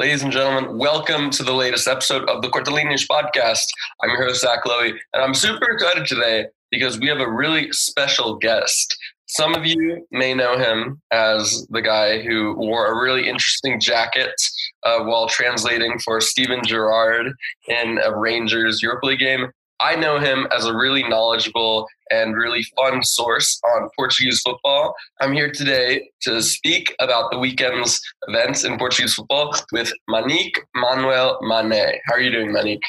Ladies and gentlemen, welcome to the latest episode of the Cortelinish podcast. I'm your host, Zach Lowy, and I'm super excited today because we have a really special guest. Some of you may know him as the guy who wore a really interesting jacket uh, while translating for Steven Gerrard in a Rangers Europa League game. I know him as a really knowledgeable and really fun source on Portuguese football. I'm here today to speak about the weekend's events in Portuguese football with Manique Manuel Mane. How are you doing, Manique?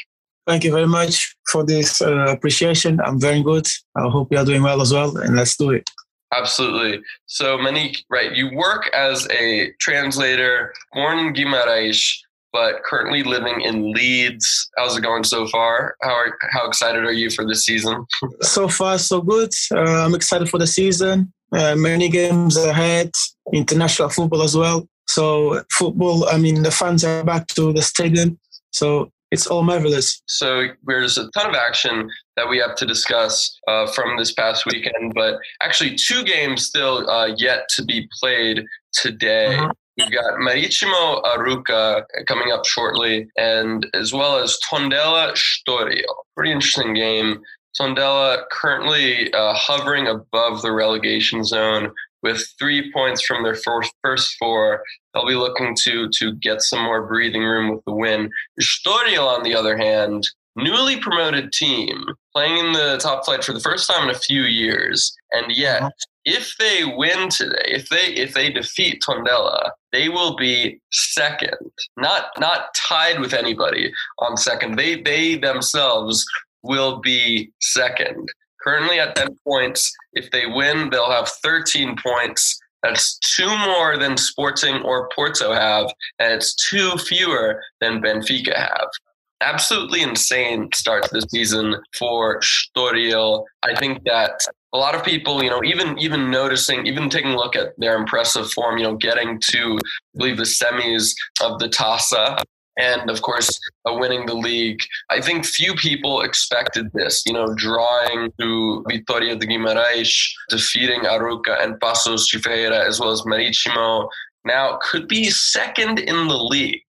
Thank you very much for this uh, appreciation. I'm very good. I hope you are doing well as well, and let's do it. Absolutely. So, Manique, right, you work as a translator, born in Guimarães, but currently living in Leeds. How's it going so far? How are, how excited are you for this season? so far, so good. Uh, I'm excited for the season. Uh, many games ahead, international football as well. So football, I mean, the fans are back to the stadium. So it's all marvelous. So there's a ton of action that we have to discuss uh, from this past weekend, but actually two games still uh, yet to be played today. Uh-huh. We've got Marítimo Arouca coming up shortly, and as well as Tondela Estoril. Pretty interesting game. Tondela currently uh, hovering above the relegation zone with three points from their first, first four. They'll be looking to to get some more breathing room with the win. Estoril, on the other hand, newly promoted team playing in the top flight for the first time in a few years, and yet uh-huh if they win today, if they if they defeat Tondela, they will be second, not not tied with anybody on second. They they themselves will be second. Currently at 10 points. If they win, they'll have 13 points. That's two more than Sporting or Porto have, and it's two fewer than Benfica have absolutely insane start to the season for Estoril. I think that a lot of people, you know, even even noticing, even taking a look at their impressive form, you know, getting to I believe the semis of the Taça and of course uh, winning the league. I think few people expected this, you know, drawing to Vitória de Guimarães, defeating Arouca and Paços de as well as Marítimo. Now could be second in the league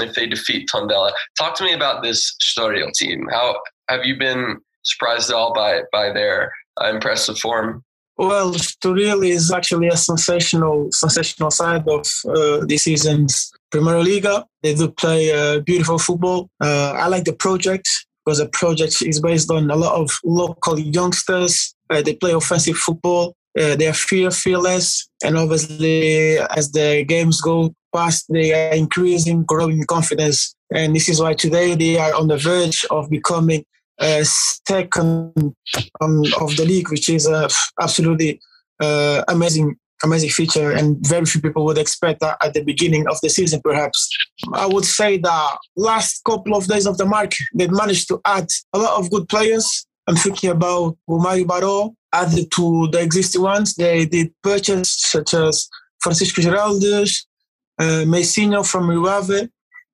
if they defeat Tondela. Talk to me about this Estoril team. How have you been surprised at all by by their uh, impressive form? Well, Estoril is actually a sensational sensational side of uh, this season's Primeira Liga. They do play uh, beautiful football. Uh, I like the project because the project is based on a lot of local youngsters. Uh, they play offensive football. Uh, they are fear fearless, and obviously, as the games go past, they are increasing, growing confidence. And this is why today they are on the verge of becoming a second um, of the league, which is a absolutely uh, amazing, amazing feature, and very few people would expect that at the beginning of the season. Perhaps I would say that last couple of days of the mark, they managed to add a lot of good players. I'm thinking about Romario Baró, added to the existing ones. They did purchase such as Francisco Geraldes, uh, from Rio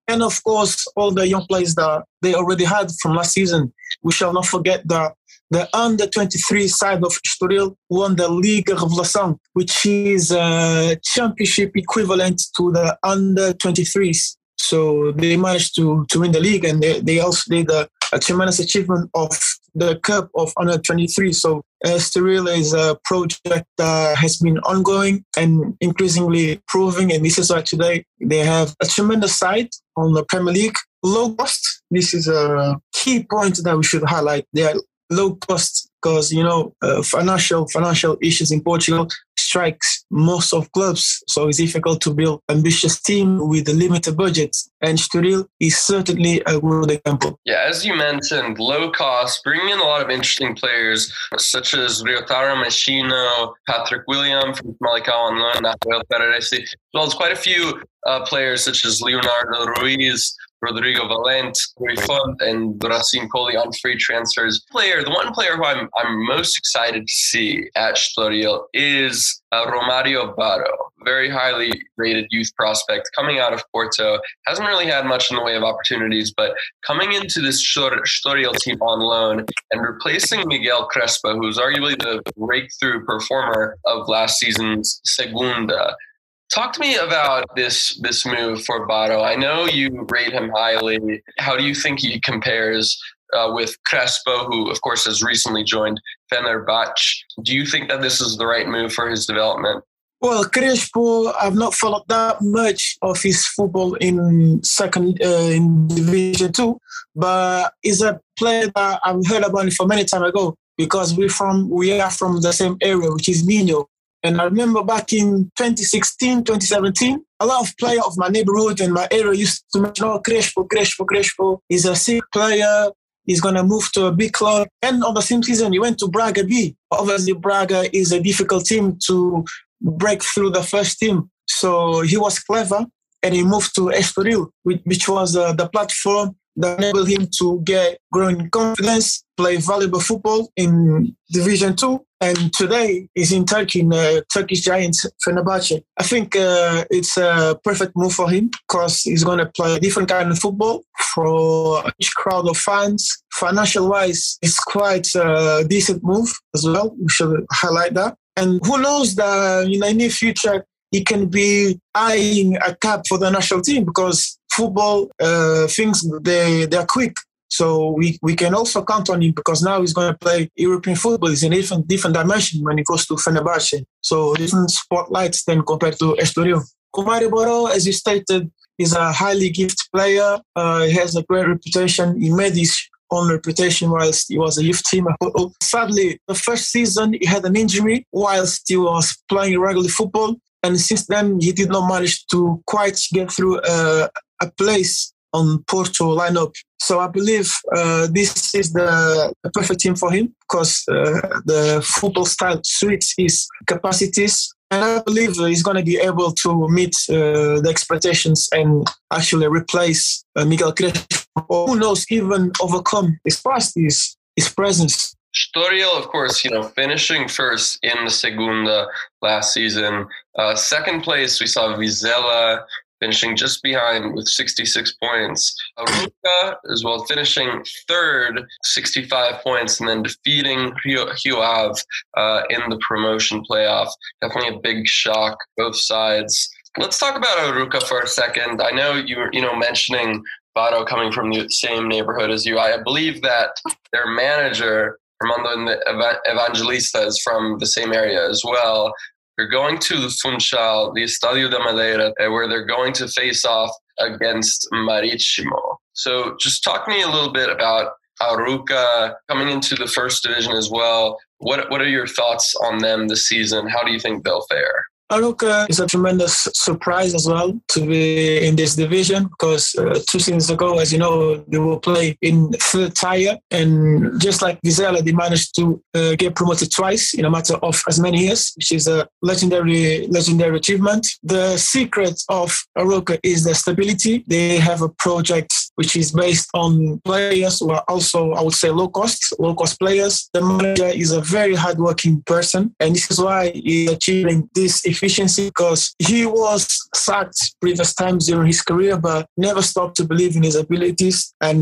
and of course all the young players that they already had from last season. We shall not forget that the under 23 side of Estoril won the Liga Revelação, which is a championship equivalent to the under 23s. So they managed to, to win the league and they, they also did a, a tremendous achievement of the Cup of Under 23. So Estoril is a project that has been ongoing and increasingly improving. And this is why today they have a tremendous side on the Premier League. Low cost. This is a key point that we should highlight. They are low cost because you know uh, financial financial issues in Portugal strikes most of clubs, so it's difficult to build ambitious team with a limited budget. And Estoril is certainly a good example. Yeah, as you mentioned, low cost, bringing in a lot of interesting players such as Ryotaro Meshino, Patrick William from Famalicão and Rafael Ferraresi, as well as quite a few uh, players such as Leonardo Ruiz, Rodrigo Valente, Font, and Racine Coly on free transfers. Player, the one player who I'm, I'm most excited to see at Estoril is uh, Romario Baró, very highly rated youth prospect coming out of Porto. Hasn't really had much in the way of opportunities, but coming into this Estoril team on loan and replacing Miguel Crespo, who's arguably the breakthrough performer of last season's Segunda Talk to me about this this move for Baró. I know you rate him highly. How do you think he compares uh, with Crespo, who of course has recently joined Fenerbahce? Do you think that this is the right move for his development? Well, Crespo, I've not followed that much of his football in second uh, in Division Two, but he's a player that I've heard about for many time ago because we from we are from the same area, which is Minho. And I remember back in 2016, 2017, a lot of players of my neighborhood and my area used to mention, oh, Crespo, Crespo, Crespo. He's a sick player. He's going to move to a big club. And on the same season, he went to Braga B. Obviously, Braga is a difficult team to break through the first team. So he was clever and he moved to Estoril, which was uh, the platform that enabled him to get growing confidence, play valuable football in Division Two, and today he's in Turkey in uh, Turkish Giants Fenerbahce. I think uh, it's a perfect move for him because he's going to play a different kind of football for each crowd of fans. Financial wise, it's quite a decent move as well. We should highlight that. And who knows that in the near future he can be eyeing a cap for the national team because football uh, things they they are quick. So we, we can also count on him because now he's going to play European football. It's in a different different dimension when he goes to Fenerbahce. So different spotlights than compared to Estoril. Romario Baró, as you stated, is a highly gifted player. Uh, he has a great reputation. He made his own reputation whilst he was a youth team. Sadly, the first season he had an injury whilst he was playing regular football. And since then, he did not manage to quite get through uh, a place on Porto lineup. So I believe uh, this is the, perfect team for him because uh, the football style suits his capacities. And I believe he's going to be able to meet uh, the expectations and actually replace uh, Miguel Crespo, or who knows, even overcome his past, his, his presence. Estoril, of course, you know, finishing first in the Segunda last season. Uh, second place, we saw Vizela finishing just behind with 66 points. Arouca as well, finishing third, 65 points, and then defeating Rio uh, in the promotion playoff. Definitely a big shock, both sides. Let's talk about Arouca for a second. I know you were, you know, mentioning Baró coming from the same neighborhood as you. I believe that their manager, Armando Evangelista, is from the same area as well. They're going to the Funchal, the Estadio de Madeira, uh, where they're going to face off against Marítimo. So just talk me a little bit about Arouca coming into the first division as well. What what are your thoughts on them this season? How do you think they'll fare? Arouca is a tremendous surprise as well to be in this division because uh, two seasons ago, as you know, they will play in third tier. And just like Vizela, they managed to uh, get promoted twice in a matter of as many years, which is a legendary, legendary achievement. The secret of Arouca is the stability. They have a project which is based on players who are also, I would say, low cost, low cost players. The manager is a very hardworking person, and this is why he's achieving this efficiency because he was sacked previous times during his career, but never stopped to believe in his abilities. And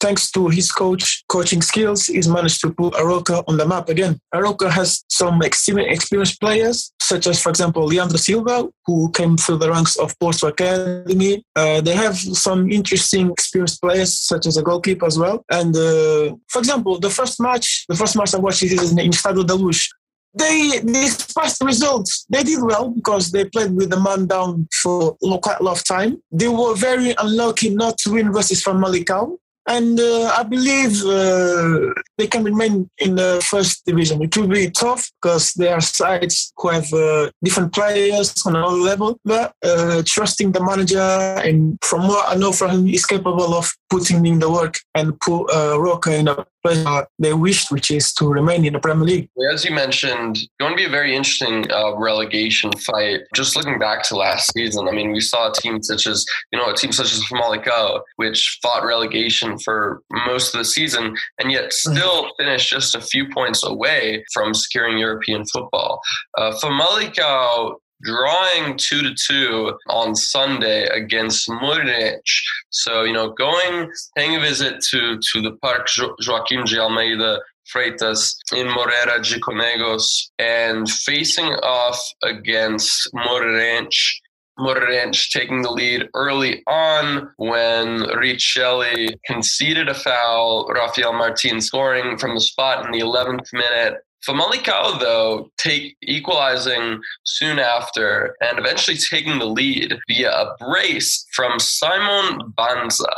thanks to his coach coaching skills, he's managed to put Arouca on the map again. Arouca has some extremely experienced players, such as, for example, Leandro Silva, who came through the ranks of Porto Academy. Uh, they have some interesting experienced players, such as a goalkeeper as well. And uh, for example, the first match, the first match I watched is in Stadio da Luz they despite the results. They did well because they played with the man down for quite a lot of time. They were very unlucky not to win versus Famalicão and uh, I believe uh, they can remain in the first division. It will be tough because there are sides who have uh, different players on another level, but uh, trusting the manager and from what I know from him, he's capable of putting in the work and put uh, Roca in a place they wished, which is to remain in the Premier League. As you mentioned, going to be a very interesting uh, relegation fight. Just looking back to last season, I mean, we saw a team such as, you know, a team such as Famalicão, which fought relegation for most of the season and yet mm-hmm. still mm-hmm. finished just a few points away from securing European football. Uh, Famalicão drawing two to two on Sunday against Moreirense. So you know, going paying a visit to to the Park jo- Joaquim de Almeida Freitas in Moreira de Conegos and facing off against Moreirense Moreirense taking the lead early on when Richelli conceded a foul, Rafael Martin scoring from the spot in the 11th minute. Famalicão, though, take equalizing soon after and eventually taking the lead via a brace from Simon Banza.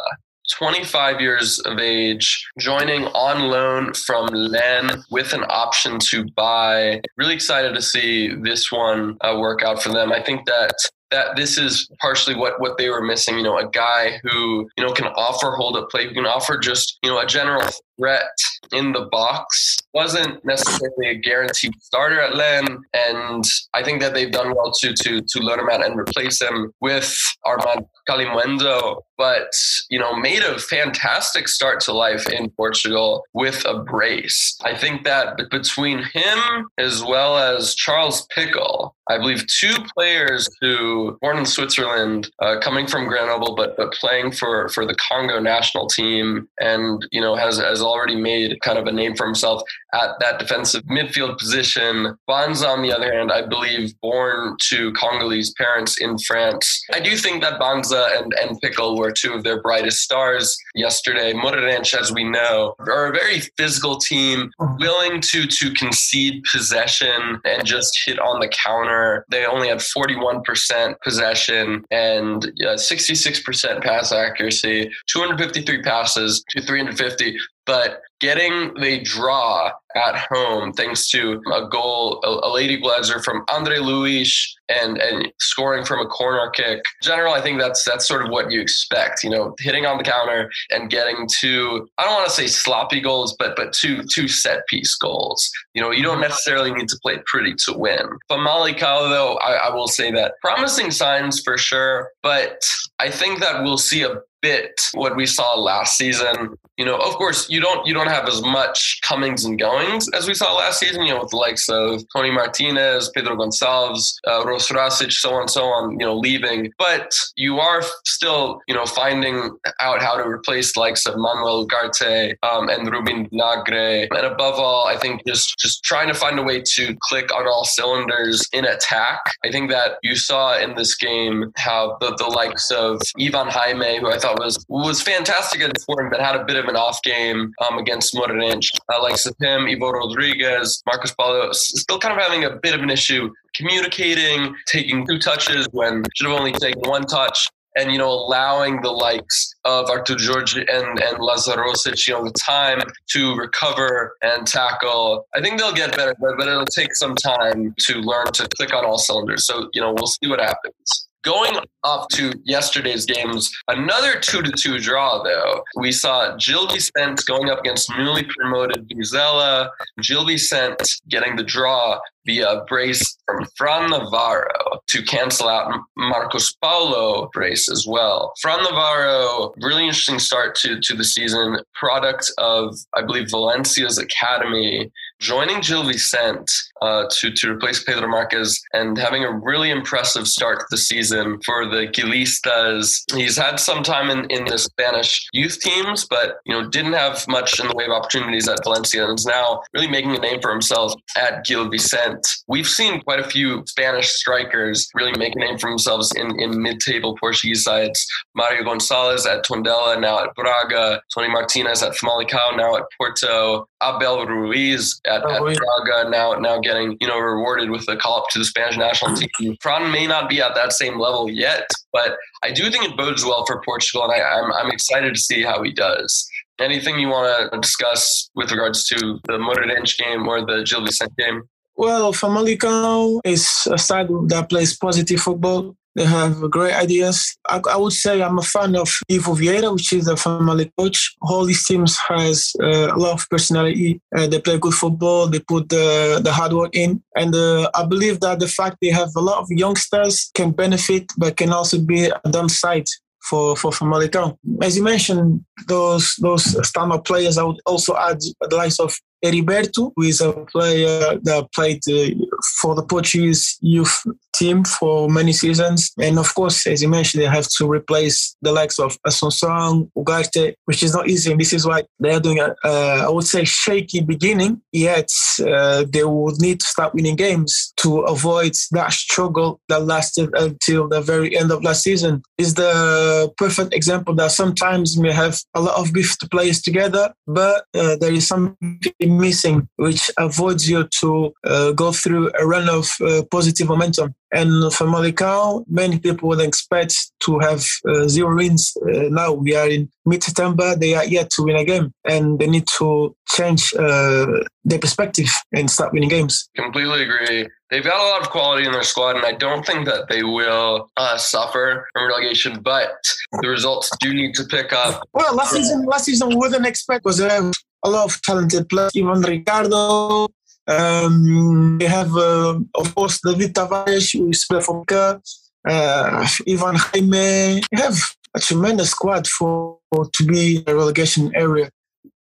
25 years of age, joining on loan from Len with an option to buy. Really excited to see this one uh, work out for them. I think that that this is partially what what they were missing. You know, a guy who you know can offer hold up play, who can offer just you know a general threat in the box. Wasn't necessarily a guaranteed starter at Len, and I think that they've done well to to to load him out and replace him with Armand Kalimuendo. But you know, made a fantastic start to life in Portugal with a brace. I think that between him as well as Charles Pickel, I believe two players who born in Switzerland, uh, coming from Grenoble, but but playing for for the Congo national team, and you know has has already made kind of a name for himself at that defensive midfield position. Banza, on the other hand, I believe born to Congolese parents in France. I do think that Banza and, and Pickel were two of their brightest stars yesterday. Moreirense, as we know, are a very physical team, willing to to concede possession and just hit on the counter. They only had 41% possession and uh, 66% pass accuracy, 253 passes to 350 but getting the draw at home thanks to a goal, a, late equalizer from Andre Luis and and scoring from a corner kick. General, I think that's that's sort of what you expect. You know, hitting on the counter and getting two. I don't want to say sloppy goals, but but two two set piece goals. You know, you don't necessarily need to play pretty to win. Famalicão, though, I, I will say that promising signs for sure, but I think that we'll see a bit what we saw last season. You know, of course, you don't you don't have as much comings and goings as we saw last season. You know, with the likes of Tony Martinez, Pedro Gonçalves, uh, Ros Rasic, so on so on. You know, leaving, but you are still you know finding out how to replace the likes of Manuel Ugarte um, and Ruben Vinagre, and above all, I think just just trying to find a way to click on all cylinders in attack. I think that you saw in this game how the, the likes of Ivan Jaime, who I thought was was fantastic at scoring, but had a bit of an off game um, against Moreirense. Uh, likes him, Ivo Rodrigues, Marcos Paulo, still kind of having a bit of an issue communicating, taking two touches when should have only taken one touch and you know allowing the likes of Artur Jorge and and Lazarosic you know the time to recover and tackle. I think they'll get better, but, but it'll take some time to learn to click on all cylinders. So you know we'll see what happens. Going up to yesterday's games, another two to two draw though. We saw Gil Vicente going up against newly promoted Vizela. Gil Vicente getting the draw via brace from Fran Navarro to cancel out Marcos Paulo brace as well. Fran Navarro, really interesting start to, to the season, product of, I believe, Valencia's academy, joining Gil Vicente uh, to, to replace Pedro Marquez and having a really impressive start to the season for the Gilistas. He's had some time in, in the Spanish youth teams, but you know didn't have much in the way of opportunities at Valencia and is now really making a name for himself at Gil Vicente. We've seen quite a few Spanish strikers really make a name for themselves in, in mid-table Portuguese sides. Mario Gonzalez at Tondela, now at Braga. Tony Martinez at Famalicão, now at Porto. Abel Ruiz at, at Braga, now now getting you know rewarded with a call up to the Spanish national team. Fran may not be at that same level yet, but I do think it bodes well for Portugal, and I, I'm I'm excited to see how he does. Anything you want to discuss with regards to the Moreirense game or the Gil Vicente game? Well, Famalicão is a side that plays positive football. They have great ideas. I, I, would say I'm a fan of Ivo Vieira, which is a family coach. All these teams has uh, a lot of personality. Uh, they play good football. They put the, the hard work in. And uh, I believe that the fact they have a lot of youngsters can benefit, but can also be a downside for, for Famalicão. As you mentioned, those those standout players, I would also add the likes of Heriberto, who is a player that played uh, for the Portuguese youth team for many seasons. And of course, as you mentioned, they have to replace the likes of Asuncion, Ugarte, which is not easy. And this is why they are doing a, uh, I would say, shaky beginning. Yet uh, they would need to start winning games to avoid that struggle that lasted until the very end of last season. Is the perfect example that sometimes we have a lot of beef to players together, but uh, there is something missing which avoids you to uh, go through a run of uh, positive momentum. And for Famalicão, many people would expect to have uh, zero wins. Uh, now we are in mid-September; they are yet to win a game, and they need to change uh, their perspective and start winning games. Completely agree. They've got a lot of quality in their squad, and I don't think that they will uh, suffer from relegation. But the results do need to pick up. Well, last season, last season we wouldn't expect was a, a lot of talented players. Even Ricardo, um, they have, uh, of course, David Tavares, who is playing uh, Ivan Jaime. They have a tremendous squad for, for to be a relegation area.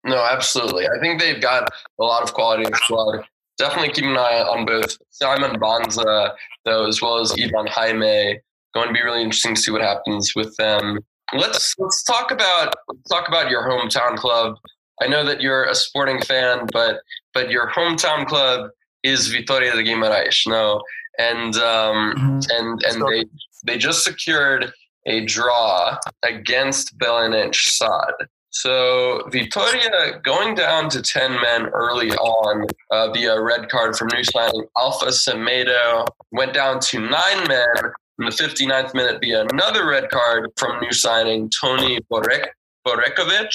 No, absolutely. I think they've got a lot of quality in the squad. Definitely keep an eye on both Simon Banza, though, as well as Ivan Jaime. Going to be really interesting to see what happens with them. Let's let's talk about let's talk about your hometown club. I know that you're a sporting fan, but but your hometown club is Vitoria de Guimarães, no, and um, mm-hmm. and and they they just secured a draw against Belenenses SAD. So Vitoria going down to 10 men early on uh, via red card from new signing Alfa Semedo, went down to nine men in the 59th minute via another red card from new signing Tony Borek, Borevković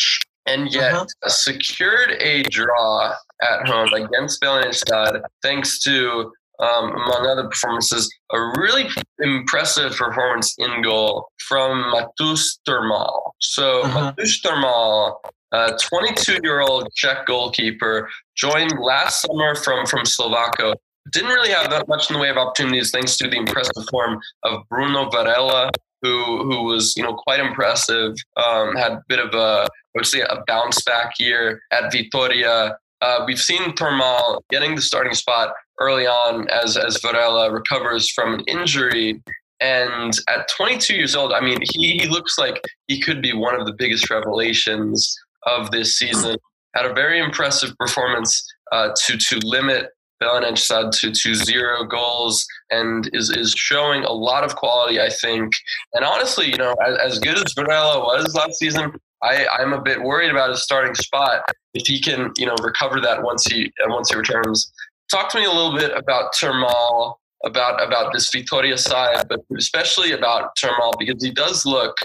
and yet uh-huh. secured a draw at home against Belenenses thanks to, um, among other performances, a really impressive performance in goal from Matus Trmal. So uh-huh. Matus Trmal, a 22-year-old Czech goalkeeper, joined last summer from from Slovácko. Didn't really have that much in the way of opportunities thanks to the impressive form of Bruno Varela, who who was you know quite impressive. Um, had a bit of a Would say a bounce back year at Vitoria. Uh, we've seen Trmal getting the starting spot early on as as Varela recovers from an injury. And at 22 years old, I mean, he, he looks like he could be one of the biggest revelations of this season. Had a very impressive performance uh, to to limit Belenenses SAD to, to zero goals and is, is showing a lot of quality, I think. And honestly, you know, as, as good as Varela was last season, I, I'm a bit worried about his starting spot if he can, you know, recover that once he uh, once he returns. Talk to me a little bit about Trmal, about about this Vitoria side, but especially about Trmal because he does look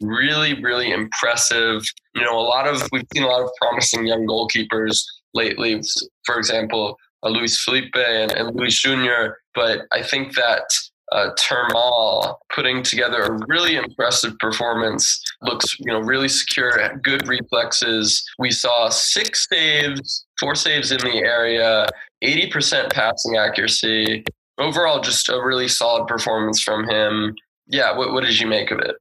really, really impressive. You know, a lot of we've seen a lot of promising young goalkeepers lately. For example, uh, Luis Felipe and, and Luis Junior. But I think that uh, Trmal putting together a really impressive performance. Looks, you know, really secure, good reflexes. We saw six saves, four saves in the area, 80% passing accuracy. Overall, just a really solid performance from him. Yeah, what, what did you make of it?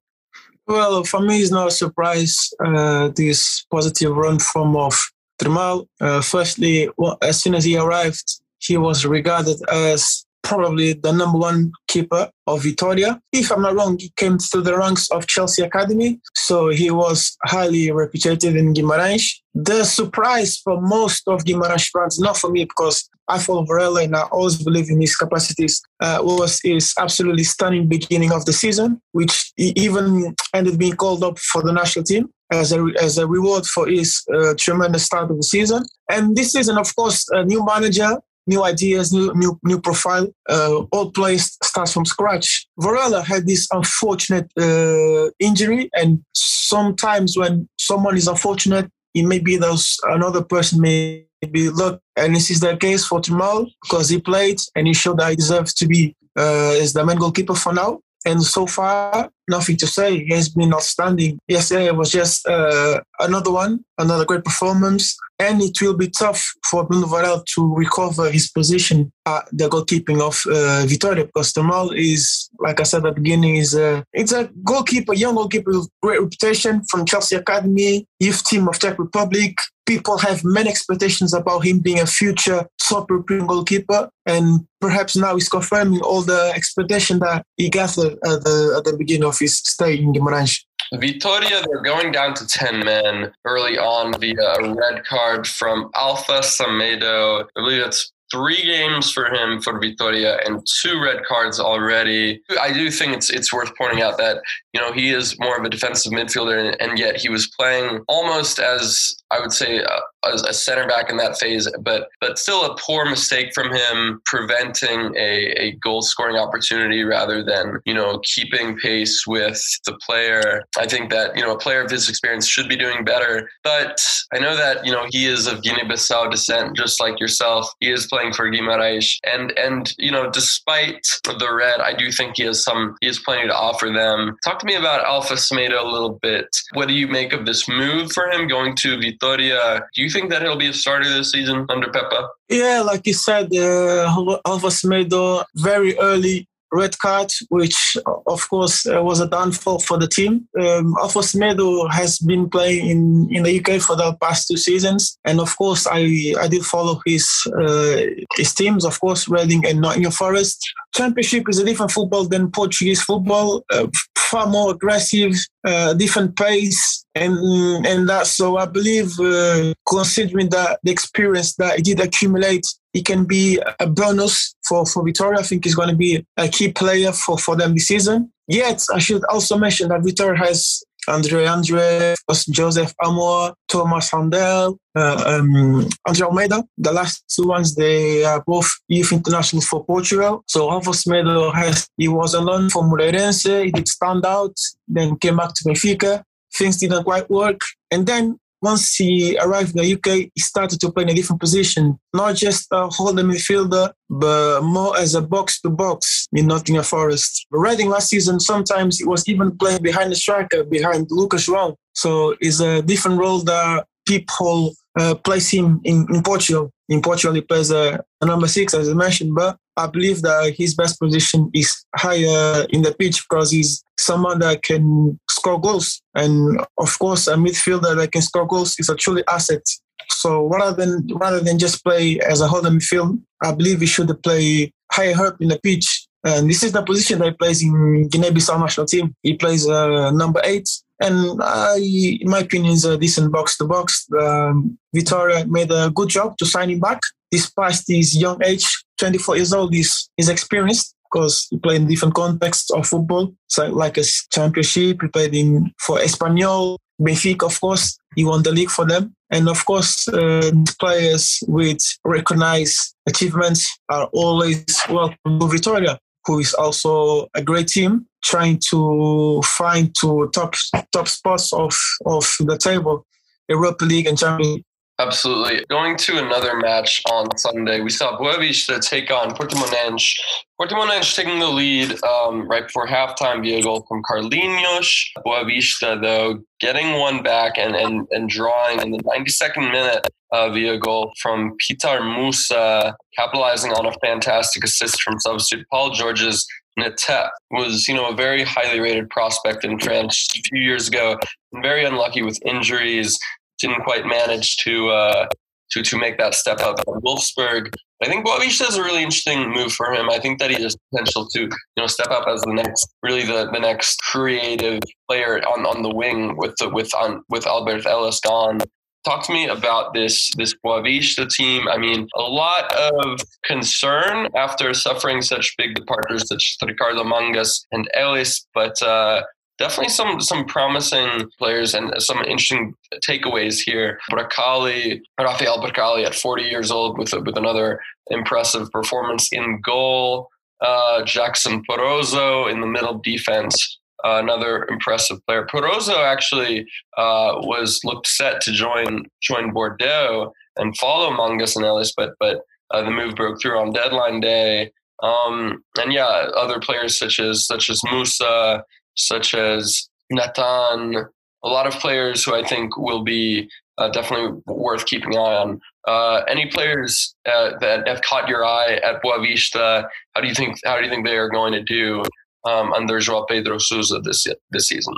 Well, for me, it's not a surprise uh, this positive run from of Trmal. Uh, firstly, well, as soon as he arrived, he was regarded as probably the number one keeper of Vitoria. If I'm not wrong, he came through the ranks of Chelsea Academy, so he was highly reputed in Guimarães. The surprise for most of Guimarães fans, not for me because I follow Varela and I always believe in his capacities, uh, was his absolutely stunning beginning of the season, which even ended being called up for the national team as a, as a reward for his uh, tremendous start of the season. And this season, of course, a new manager, new ideas, new new new profile. Uh, all players starts from scratch. Varela had this unfortunate uh, injury, and sometimes when someone is unfortunate, it may be those another person may be look, and this is the case for Trmal because he played and he showed that he deserves to be uh, the main goalkeeper for now. And so far, nothing to say. He has been outstanding. Yesterday was just uh, another one, another great performance. And it will be tough for Bruno Varela to recover his position at the goalkeeping of uh, Vitoria because Trmal is, like I said at the beginning, is a, it's a goalkeeper, young goalkeeper with great reputation from Chelsea Academy, youth team of Czech Republic. People have many expectations about him being a future top European goalkeeper, and perhaps now he's confirming all the expectation that he gathered at the, at the beginning of in Guimarães. Vitoria, they're going down to 10 men early on via a red card from Alfa Semedo. I believe it's three games for him for Vitoria and two red cards already. I do think it's it's worth pointing out that you know he is more of a defensive midfielder and, and yet he was playing almost as I would say a, a, center back in that phase, but but still a poor mistake from him preventing a, a goal scoring opportunity rather than you know keeping pace with the player. I think that you know a player of his experience should be doing better, but I know that you know he is of Guinea-Bissau descent, just like yourself. He is playing for Guimarães, and and you know despite the red, I do think he has some he has plenty to offer them. Talk to me about Alfa Semedo a little bit. What do you make of this move for him going to Vitoria. Do you think that he'll be a starter this season under Pepa? Yeah, like you said, uh, Alfa Semedo very early red card, which of course uh, was a downfall for the team. Um, Alfa Semedo has been playing in, in the UK for the past two seasons, and of course I I did follow his uh, his teams, of course Reading and Nottingham Forest. Championship is a different football than Portuguese football, uh, far more aggressive, uh, different pace, and and that. So I believe, uh, considering that the experience that he did accumulate he can be a bonus for, for Vitoria. I think he's going to be a key player for, for them this season. Yet, I should also mention that Vitoria has Andre Andre, Joseph Amor, Thomas Handel, uh, um, Andre Almeida. The last two ones, they are both youth internationals for Portugal. So Alfa Semedo has, he was a loan from Moreirense. He did stand out, then came back to Benfica. Things didn't quite work. And then once he arrived in the UK, he started to play in a different position, not just a holding midfielder, but more as a box to box in Nottingham Forest. Reading last season, sometimes he was even playing behind the striker, behind Lucas João. So it's a different role that people uh, place him in, in Portugal. In Portugal, he plays a, a number six, as I mentioned, but I believe that his best position is higher in the pitch because he's someone that can score goals. And of course, a midfielder that can score goals is a truly asset. So rather than rather than just play as a holding midfield, I believe he should play higher up in the pitch. And this is the position that he plays in Guinea-Bissau national team. He plays uh, number eight, and I, in my opinion, is a decent box to box. Um, Vitoria made a good job to sign him back, despite his young age. 24 years old, he's, he's experienced because you play in different contexts of football, so like a championship. He played in for Espanyol, Benfica, of course. you won the league for them, and of course, uh, players with recognized achievements are always welcome to Vitoria, who is also a great team trying to find to top top spots of of the table, Europa League and Champions Absolutely. Going to another match on Sunday, we saw Boavista take on Portimonense. Portimonense taking the lead um, right before halftime via goal from Carlinhos. Boavista, though, getting one back and, and, and drawing in the 92nd minute uh, via goal from Petar Musa, capitalizing on a fantastic assist from substitute Paul Georges. Ntep was, you know, a very highly rated prospect in France a few years ago, very unlucky with injuries didn't quite manage to uh, to to make that step up. At Wolfsburg, I think Boavista is a really interesting move for him. I think that he has potential to you know step up as the next really the, the next creative player on, on the wing with the with on with Alberth Elis gone. Talk to me about this this Boavista team. I mean, a lot of concern after suffering such big departures such as Ricardo Mangas and Elis, but uh, definitely some some promising players and some interesting takeaways here. Bracali, Rafael Bracali at 40 years old with with another impressive performance in goal. Uh, Jackson Porozo in the middle defense, uh, another impressive player. Porozo actually uh, was looked set to join join Bordeaux and follow Mangas and Elis, but but uh, the move broke through on deadline day. Um, and yeah, other players such as such as Musa, such as Nathan, a lot of players who I think will be uh, definitely worth keeping an eye on. Uh, any players uh, that have caught your eye at Boavista? How do you think? How do you think they are going to do um, under João Pedro Sousa this this season?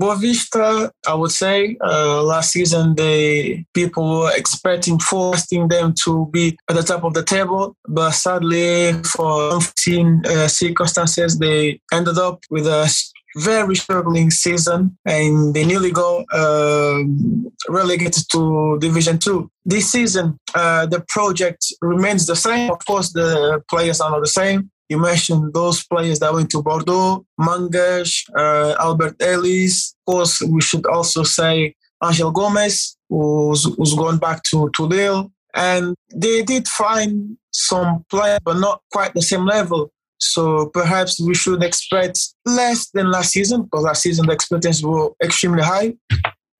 Boavista, I would say, uh, last season the people were expecting, forcing them to be at the top of the table, but sadly, for unforeseen uh, circumstances, they ended up with a very struggling season and they nearly got uh, relegated to Division Two. This season, uh, the project remains the same. Of course, the players are not the same. You mentioned those players that went to Bordeaux, Mangas, uh, Alberth Elis. Of course, we should also say Angel Gomes, who's, who's gone back to, to Lille. And they did find some players, but not quite the same level. So perhaps we should expect less than last season, because last season the expectations were extremely high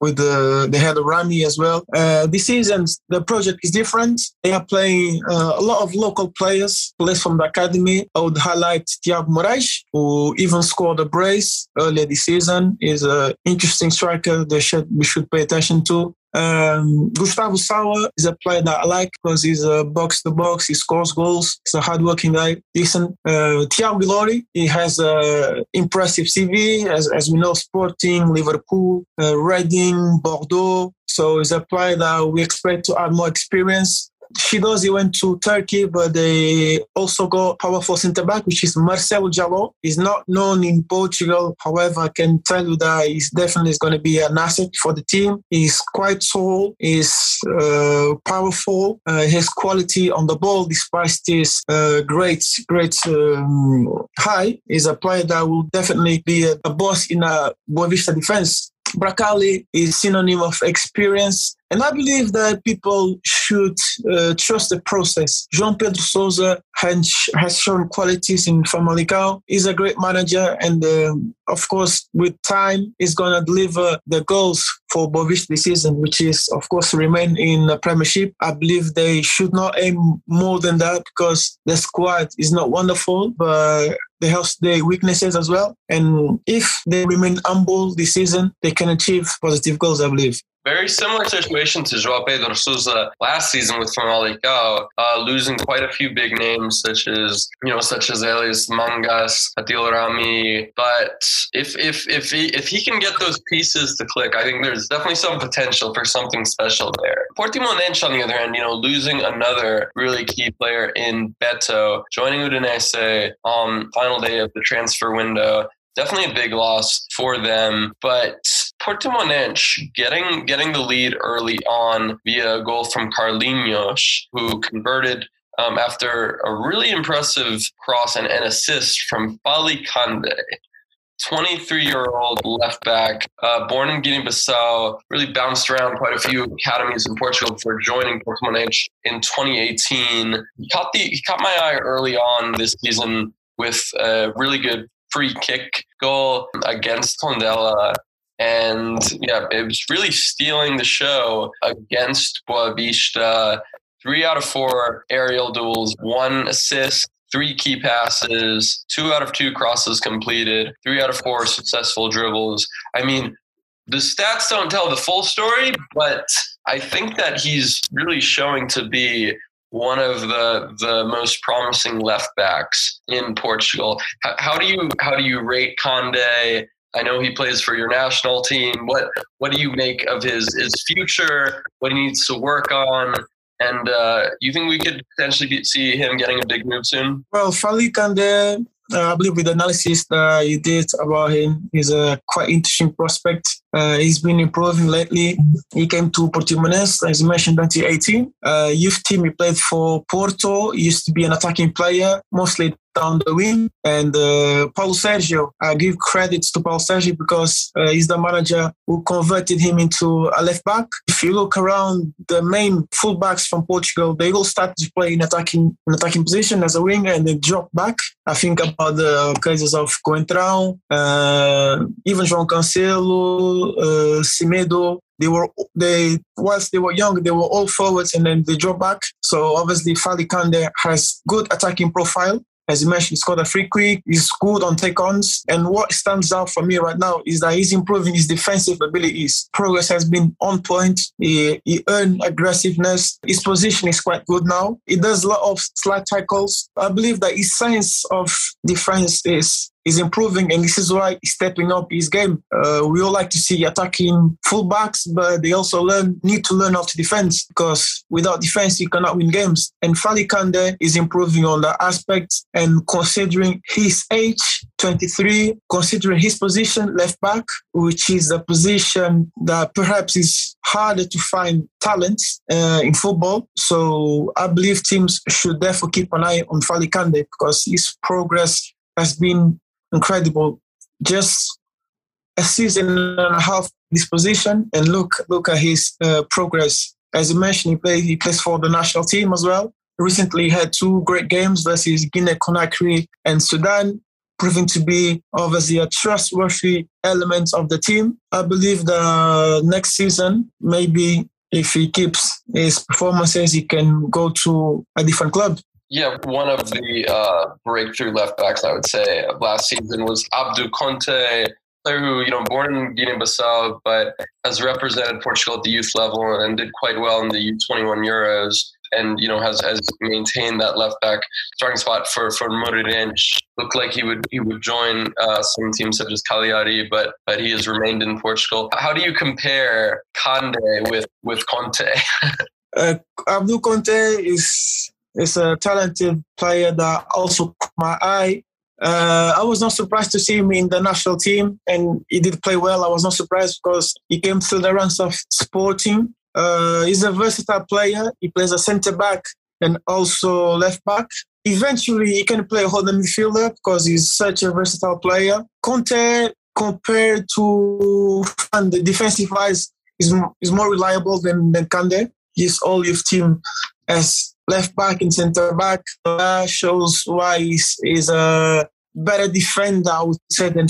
with the the head of Rami as well. Uh, this season the project is different. They are playing uh, a lot of local players, players from the academy. I would highlight Tiago Moraes, who even scored a brace earlier this season. is an interesting striker that should we should pay attention to. Um, Gustavo Sauer is a player that I like because he's a box to box. He scores goals. He's a hardworking guy. Decent. Uh, Thiago Ilori, he has an impressive CV. As, as we know, Sporting, Liverpool, uh, Reading, Bordeaux. So he's a player that we expect to add more experience. Chidozie went to Turkey, but they also got powerful centre back, which is Marcelo Diallo. He's not known in Portugal. However, I can tell you that he's definitely going to be an asset for the team. He's quite tall, he's uh, powerful, uh, his quality on the ball, despite his uh, great, great um, high, is a player that will definitely be a, a boss in a Boavista defense. Bracali is synonym of experience and I believe that people should uh, trust the process. João Pedro Sousa has, shown qualities in Famalicão. He's a great manager, and uh, of course, with time, he's going to deliver the goals for Boavista this season, which is, of course, remain in the Premiership. I believe they should not aim more than that because the squad is not wonderful, but they have their weaknesses as well. And if they remain humble this season, they can achieve positive goals, I believe. Very similar situation to João Pedro Sousa last season with Famalicão, uh, losing quite a few big names such as you know such as Elias Mangas, Adil Rami. But if if if he if he can get those pieces to click, I think there's definitely some potential for something special there. Portimonense, on the other hand, you know, losing another really key player in Beto, joining Udinese on final day of the transfer window definitely a big loss for them. But Portimonense getting getting the lead early on via a goal from Carlinhos, who converted um, after a really impressive cross and an assist from Fali Candé. 23 year old left back, uh, born in Guinea Bissau, really bounced around quite a few academies in Portugal before joining Portimonense in 2018. He caught, the, he caught my eye early on this season with a really good free kick goal against Tondela. And yeah, it was really stealing the show against Boavista. Three out of four aerial duels, one assist, three key passes, two out of two crosses completed, three out of four successful dribbles. I mean, the stats don't tell the full story, but I think that he's really showing to be one of the the most promising left backs in Portugal. How, how, do you how do you rate Candé? I know he plays for your national team. What what do you make of his his future? What he needs to work on? And uh, you think we could potentially be, see him getting a big move soon? Well, Fali Candé, uh, I believe with the analysis that you did about him, he's a quite interesting prospect. Uh, he's been improving lately. He came to Portimonense, as you mentioned, 2018. Uh, youth team, he played for Porto. He used to be an attacking player, mostly down the wing. And uh, Paulo Sergio, I give credits to Paulo Sergio because uh, he's the manager who converted him into a left back. If you look around the main fullbacks from Portugal, they all started to play in attacking in attacking position as a winger and they drop back. I think about the cases of Coentrão, uh, even João Cancelo, uh, Semedo, they were they whilst they were young, they were all forwards and then they drop back. So obviously Fali Candé has good attacking profile As you mentioned, he scored a free kick. He's good on take-ons. And what stands out for me right now is that he's improving his defensive abilities. Progress has been on point. He, he earned aggressiveness. His position is quite good now. He does a lot of slide tackles. I believe that his sense of defense is is improving, and this is why he's stepping up his game. Uh, we all like to see attacking fullbacks, but they also learn need to learn how to defend because without defense you cannot win games. And Fali Candé is improving on that aspect. And considering his age, 23, considering his position, left back, which is a position that perhaps is harder to find talent uh, in football. So I believe teams should therefore keep an eye on Fali Candé because his progress has been incredible. Just a season and a half this position, and look look at his uh, progress. As you mentioned, he plays he plays for the national team as well. Recently, had two great games versus Guinea Conakry and Sudan, proving to be obviously a trustworthy element of the team. I believe the next season, maybe if he keeps his performances, he can go to a different club. Yeah, one of the uh, breakthrough left backs I would say last season was Abdu Conté, player who you know born in Guinea-Bissau but has represented Portugal at the youth level and did quite well in the U21 Euros. And you know has has maintained that left back starting spot for for Moreirense. Looked like he would he would join uh, some teams such as Cagliari, but but he has remained in Portugal. How do you compare Candé with with Conté? uh, Abdu Conté is is a talented player that also caught my eye. Uh, I was not surprised to see him in the national team, and he did play well. I was not surprised because he came through the ranks of Sporting. Uh, he's a versatile player. He plays a centre back and also left back. Eventually, he can play a holding midfielder because he's such a versatile player. Conte, compared to and the defensive wise, is, is more reliable than, than Candé. His all youth team as left back and centre back. That shows why he's, he's a better defender, I would say, than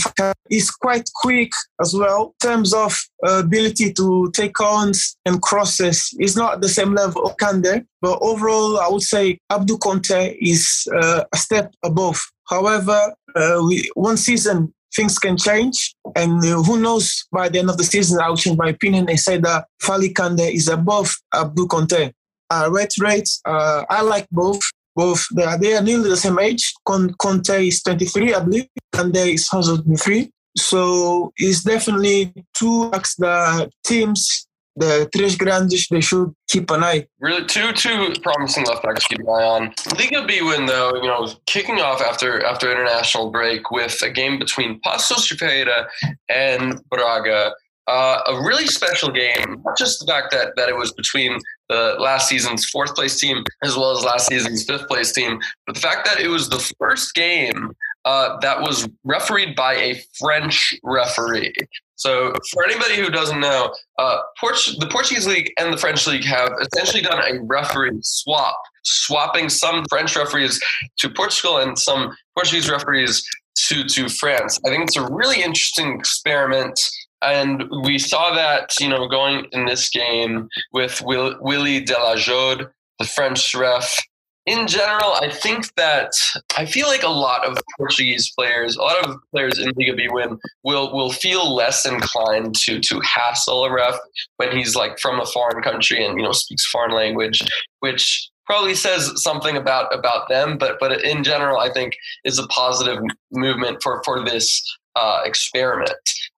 He's quite quick as well in terms of uh, ability to take ons and crosses. He's not the same level of Candé, but overall, I would say Abdu Conté is uh, a step above. However, uh, we, one season things can change. And uh, who knows, by the end of the season, I'll change my opinion and say that Fali Candé is above Abdu Conté uh, red rates. Uh, I like both. Both they are, they are nearly the same age. Conté is 23, I believe. Candé is 103. So it's definitely two that teams, the Tres Grandes, they should keep an eye. Really, two two promising left backs to keep an eye on. Liga Bwin though, you know, kicking off after after international break with a game between de Ferreira and Braga. Uh, a really special game, not just the fact that, that it was between the last season's fourth place team as well as last season's fifth place team, but the fact that it was the first game uh, that was refereed by a French referee. So, for anybody who doesn't know, uh, Port- the Portuguese league and the French league have essentially done a referee swap, swapping some French referees to Portugal and some Portuguese referees to to France. I think it's a really interesting experiment and we saw that, you know, going in this game with Will, Willy Delajod, the French ref. In general, I think that I feel like a lot of Portuguese players, a lot of players in Liga Bwin will will feel less inclined to to hassle a ref when he's like from a foreign country and you know speaks foreign language, which probably says something about about them. But but in general, I think is a positive movement for for this uh, experiment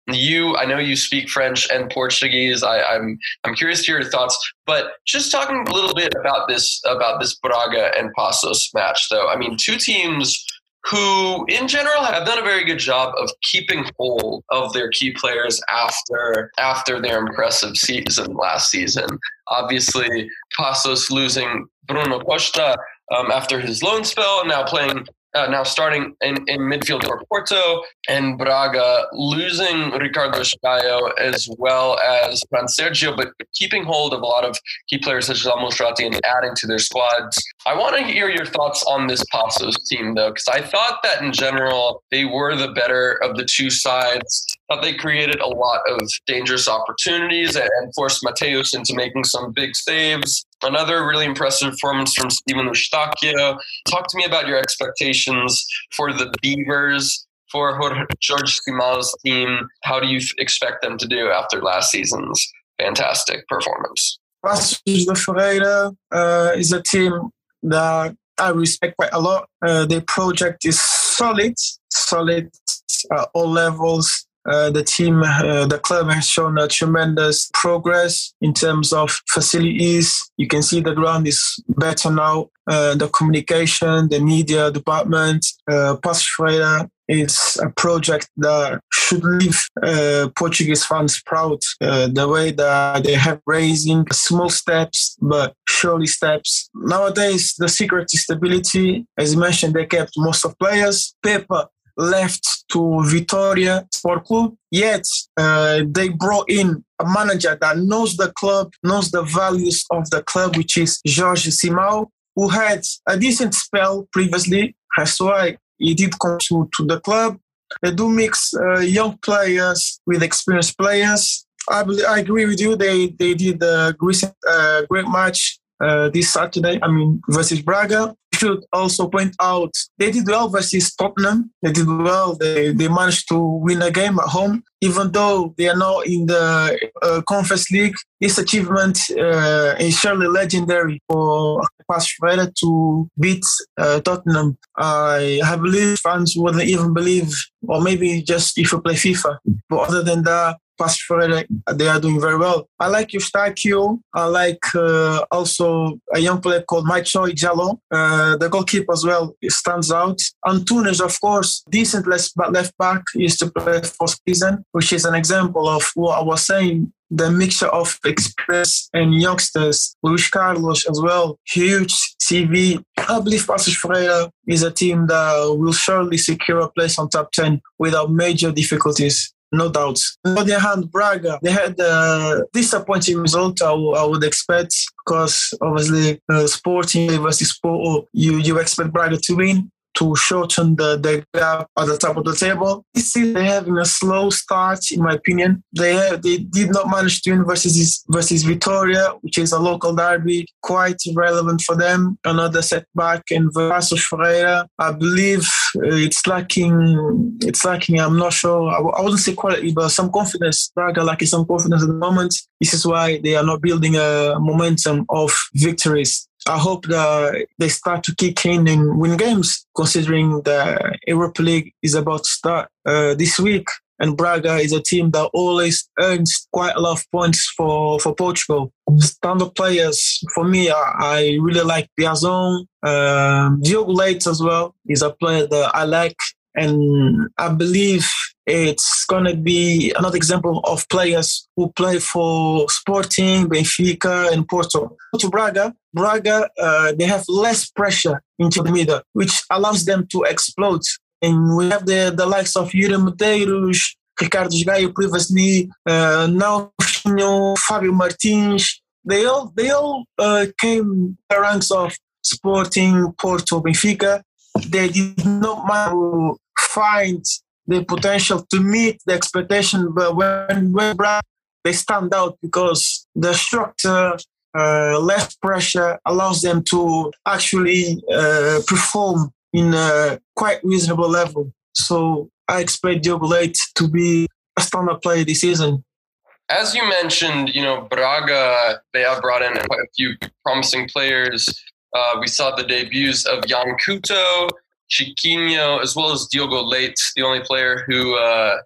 you i know you speak french and portuguese. I, am I'm, I'm curious to hear your thoughts but just talking a little bit about this about this braga and paços match though. I mean two teams who in general have done a very good job of keeping hold of their key players after after their impressive season last season. Obviously paços losing bruno costa um, after his loan spell and now playing uh, now starting in, in midfield for Porto and Braga, losing Ricardo Esgaio as well as Fransérgio, but keeping hold of a lot of key players such as Al Musrati and adding to their squads. I want to hear your thoughts on this Paços team, though, because I thought that in general they were the better of the two sides. Thought they created a lot of dangerous opportunities and forced Matheus into making some big saves. Another really impressive performance from Stephen Eustáquio. Talk to me about your expectations for the Beavers, for Jorge Simão's team. How do you expect them to do after last season's fantastic performance? Paços de Ferreira uh, is a team that I respect quite a lot. Uh, their project is solid, solid uh, all levels. Uh, the team, uh, the club has shown a tremendous progress in terms of facilities. You can see the ground is better now. Uh, the communication, the media department, uh, Freire is a project that should leave uh, Portuguese fans proud. Uh, the way that they have raising small steps, but surely steps. Nowadays, the secret is stability. As you mentioned, they kept most of players. Pepa left to Vitoria Sport Club, yet uh, they brought in a manager that knows the club, knows the values of the club, which is Jorge Simão, who had a decent spell previously. That's why he did come to, to the club. They do mix uh, young players with experienced players. I, believe, I agree with you. They they did a great, uh, great match uh, this Saturday. I mean versus Braga should also point out they did well versus Tottenham. They did well. They, they managed to win a game at home, even though they are not in the uh, Conference League. This achievement uh, is surely legendary for Paços Ferreira to beat uh, Tottenham. I, I believe fans wouldn't even believe, or maybe just if you play FIFA. But other than that, Paços Ferreira, they are doing very well. I like Eustáquio. I like uh, also a young player called Matchoi Djaló. Uh, the goalkeeper as well stands out. Antunes, of course, decent left back, used to play for season, which is an example of what I was saying the mixture of experience and youngsters, Luis Carlos as well, huge CV. I believe Passos is a team that will surely secure a place on top 10 without major difficulties no doubts. On the other hand, Braga, they had a disappointing result, I, w- I would expect, because obviously uh, Sporting versus Sport, you, you expect Braga to win to shorten the, the gap at the top of the table. This season they're having a slow start, in my opinion. They have, they did not manage to win versus versus Vitoria, which is a local derby, quite relevant for them. Another setback in Paços Ferreira. I believe uh, it's lacking. It's lacking. I'm not sure. I, I wouldn't say quality, but some confidence. Braga lacking some confidence at the moment. This is why they are not building a momentum of victories. I hope that they start to kick in and win games, considering the Europa League is about to start uh, this week. And Braga is a team that always earns quite a lot of points for, for Portugal. Standard players, for me, I, I really like Piazon. Um, Diogo Leite as well is a player that I like. And I believe it's going to be another example of players who play for Sporting, Benfica, and Porto. To Braga, Braga, uh, they have less pressure into the middle, which allows them to explode. And we have the, the likes of Iuri Medeiros, Ricardo Gaio previously, uh, now Fábio Martins. They all, they all uh, came the ranks of Sporting, Porto, Benfica. They did not find the potential to meet the expectation, but when when Braga, they stand out because the structure, uh, less pressure allows them to actually uh, perform in a quite reasonable level. So I expect Diogo Leite to be a standard player this season. As you mentioned, you know Braga, they have brought in quite a few promising players. Uh, we saw the debuts of Yan Couto, Chiquinho, as well as Diogo Leite, the only player who uh,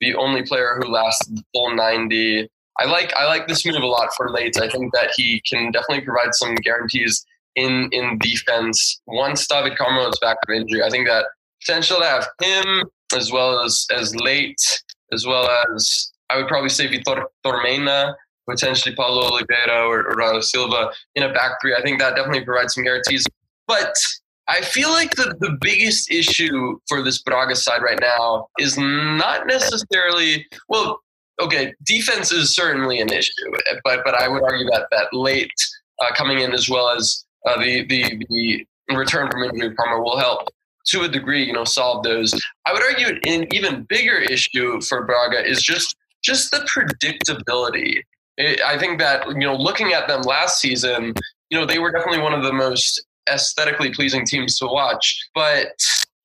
the only player who lasted the full 90. I like I like this move a lot for Leite. I think that he can definitely provide some guarantees in in defense once David Carmo is back from injury. I think that potential to have him as well as as Leite, as well as I would probably say Vitor Tormena, potentially Paulo Oliveira or, or Silva in a back three. I think that definitely provides some guarantees. But I feel like the, the biggest issue for this Braga side right now is not necessarily well, okay, defense is certainly an issue, but but I would argue that that Leite uh, coming in as well as uh, the, the the return from injury Parma will help. to a degree, you know, solve those. I would argue an even bigger issue for Braga is just just the predictability. It, I think that you know, looking at them last season, you know, they were definitely one of the most aesthetically pleasing teams to watch. But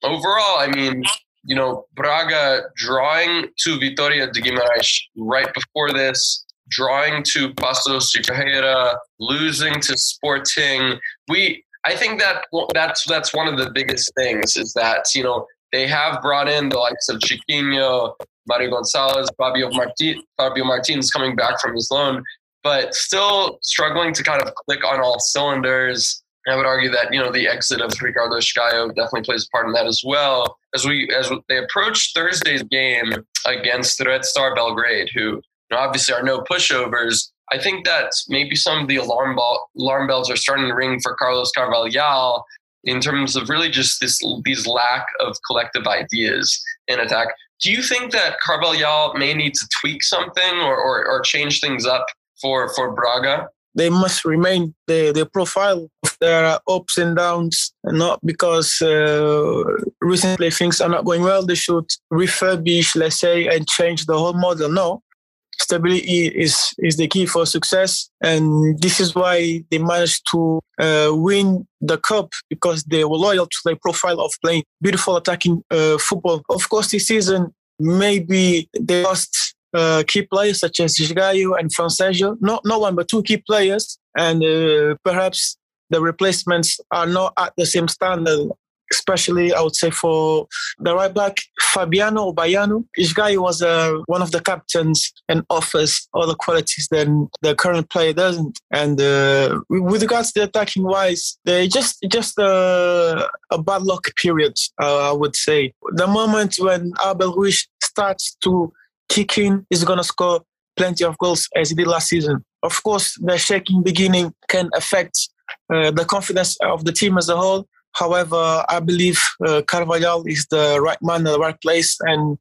overall, I mean, you know, Braga drawing to Vitória de Guimarães right before this, drawing to Paços de Ferreira, losing to Sporting. We, I think that that's that's one of the biggest things is that you know they have brought in the likes of Chiquinho, Mario Gonzalez, Fabio, Marti, Fabio Martins coming back from his loan, but still struggling to kind of click on all cylinders. I would argue that you know the exit of Ricardo Esgaio definitely plays a part in that as well. As we as they approach Thursday's game against Red Star Belgrade, who you know, obviously are no pushovers, I think that maybe some of the alarm ball, alarm bells are starting to ring for Carlos Carvalhal in terms of really just this these lack of collective ideas in attack. Do you think that Carvalhal may need to tweak something or, or, or change things up for, for Braga? They must remain the, the profile of their ups and downs, not because uh, recently things are not going well. They should refurbish, let's say, and change the whole model. No, stability is is the key for success, and this is why they managed to uh, win the cup because they were loyal to their profile of playing beautiful attacking uh, football. Of course, this season maybe they lost uh, key players such as Esgaio and Fransérgio. Not no one, but two key players, and uh, perhaps the replacements are not at the same standard. Especially, I would say for the right back, Fabiano Baiano. Esgaio was uh, one of the captains and offers the qualities that the current player doesn't. And uh, with regards to the attacking wise, they just just uh, a bad luck period, uh, I would say. The moment when Abel Ruiz starts to kicking is going to score plenty of goals as he did last season. Of course, the shaking beginning can affect uh, the confidence of the team as a whole. However, I believe uh, Carvalhal is the right man in the right place, and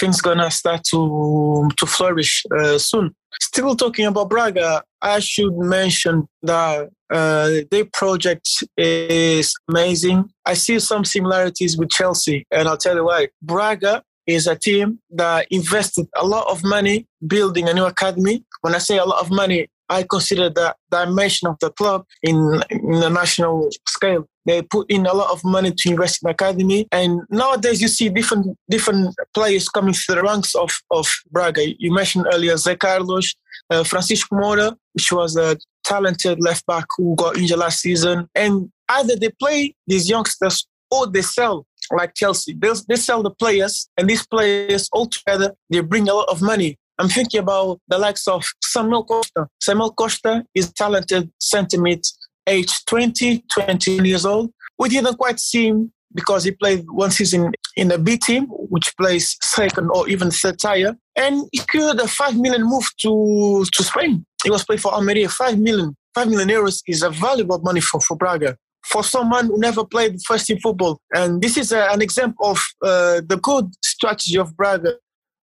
things gonna start to to flourish uh, soon. Still talking about Braga, I should mention that uh, their project is amazing. I see some similarities with Chelsea, and I'll tell you why. Braga is a team that invested a lot of money building a new academy. When I say a lot of money, I consider the dimension of the club in, in the national scale. They put in a lot of money to invest in the academy, and nowadays you see different different players coming through the ranks of of Braga. You mentioned earlier Zé Carlos, uh, Francisco Moura, which was a talented left back who got injured last season, and either they play these youngsters or they sell like Chelsea. They, they sell the players, and these players all together they bring a lot of money. I'm thinking about the likes of Samuel Costa. Samuel Costa is talented centre mid, age 20, 20 years old. We didn't quite see him because he played one season in the B team, which plays second or even third tier. And he could a five million move to, to Spain. He was playing for Almeria. Five million. Five million euros is a valuable money for, for Braga for someone who never played first team football. And this is a, an example of uh, the good strategy of Braga.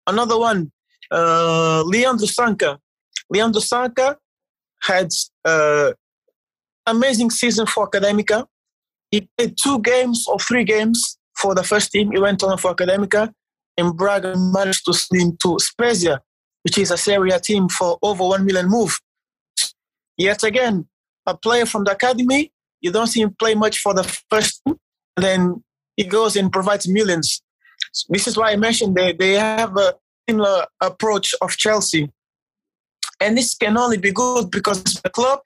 Another one, uh, Leandro Sanca. Leandro Sanca had uh, amazing season for Academica. He played two games or three games for the first team. He went on for Academica, and Braga managed to slip to Spezia, which is a Serie A team for over one million move. Yet again, a player from the academy you don't see him play much for the first and then he goes and provides millions. This is why I mentioned they, they have a similar approach of Chelsea. And this can only be good because it's a club